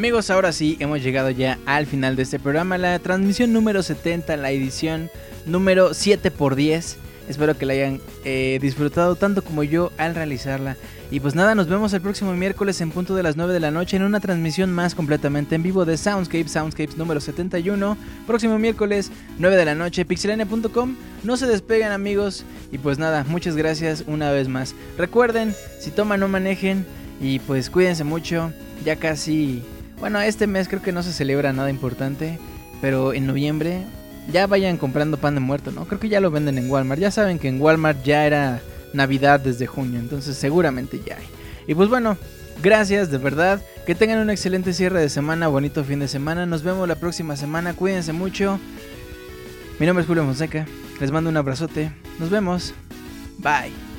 Amigos, ahora sí, hemos llegado ya al final de este programa, la transmisión número 70, la edición número 7x10. Espero que la hayan eh, disfrutado tanto como yo al realizarla. Y pues nada, nos vemos el próximo miércoles en punto de las 9 de la noche en una transmisión más completamente en vivo de Soundscapes, Soundscapes número 71. Próximo miércoles, 9 de la noche, pixelania.com. No se despeguen amigos. Y pues nada, muchas gracias una vez más. Recuerden, si toman no manejen. Y pues cuídense mucho. Ya casi... Bueno, este mes creo que no se celebra nada importante. Pero en noviembre ya vayan comprando pan de muerto, ¿no? Creo que ya lo venden en Walmart. Ya saben que en Walmart ya era Navidad desde junio, entonces seguramente ya hay. Y pues bueno, gracias de verdad. Que tengan un excelente cierre de semana, bonito fin de semana. Nos vemos la próxima semana. Cuídense mucho. Mi nombre es Julio Fonseca. Les mando un abrazote. Nos vemos. Bye.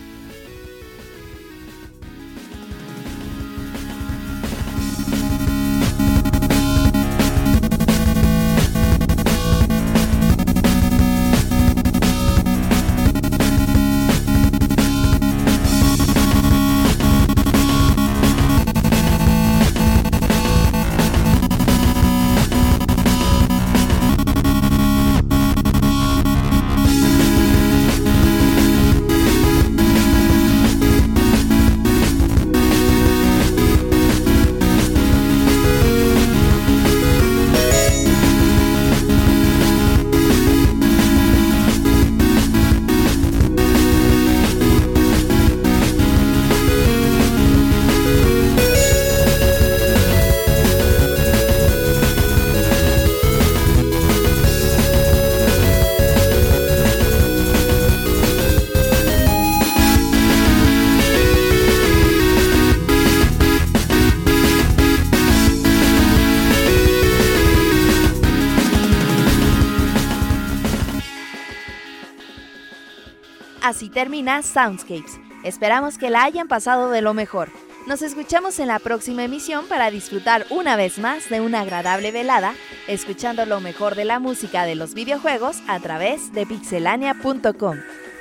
Así termina Soundscapes. Esperamos que la hayan pasado de lo mejor. Nos escuchamos en la próxima emisión para disfrutar una vez más de una agradable velada, escuchando lo mejor de la música de los videojuegos a través de pixelania.com.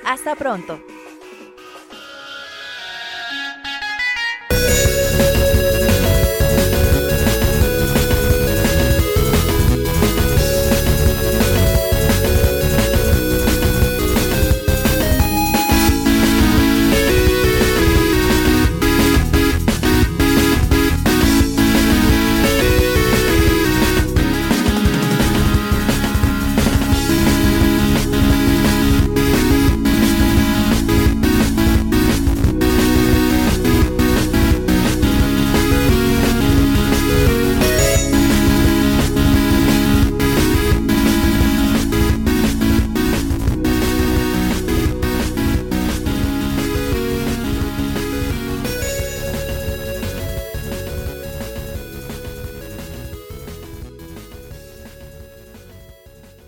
Hasta pronto.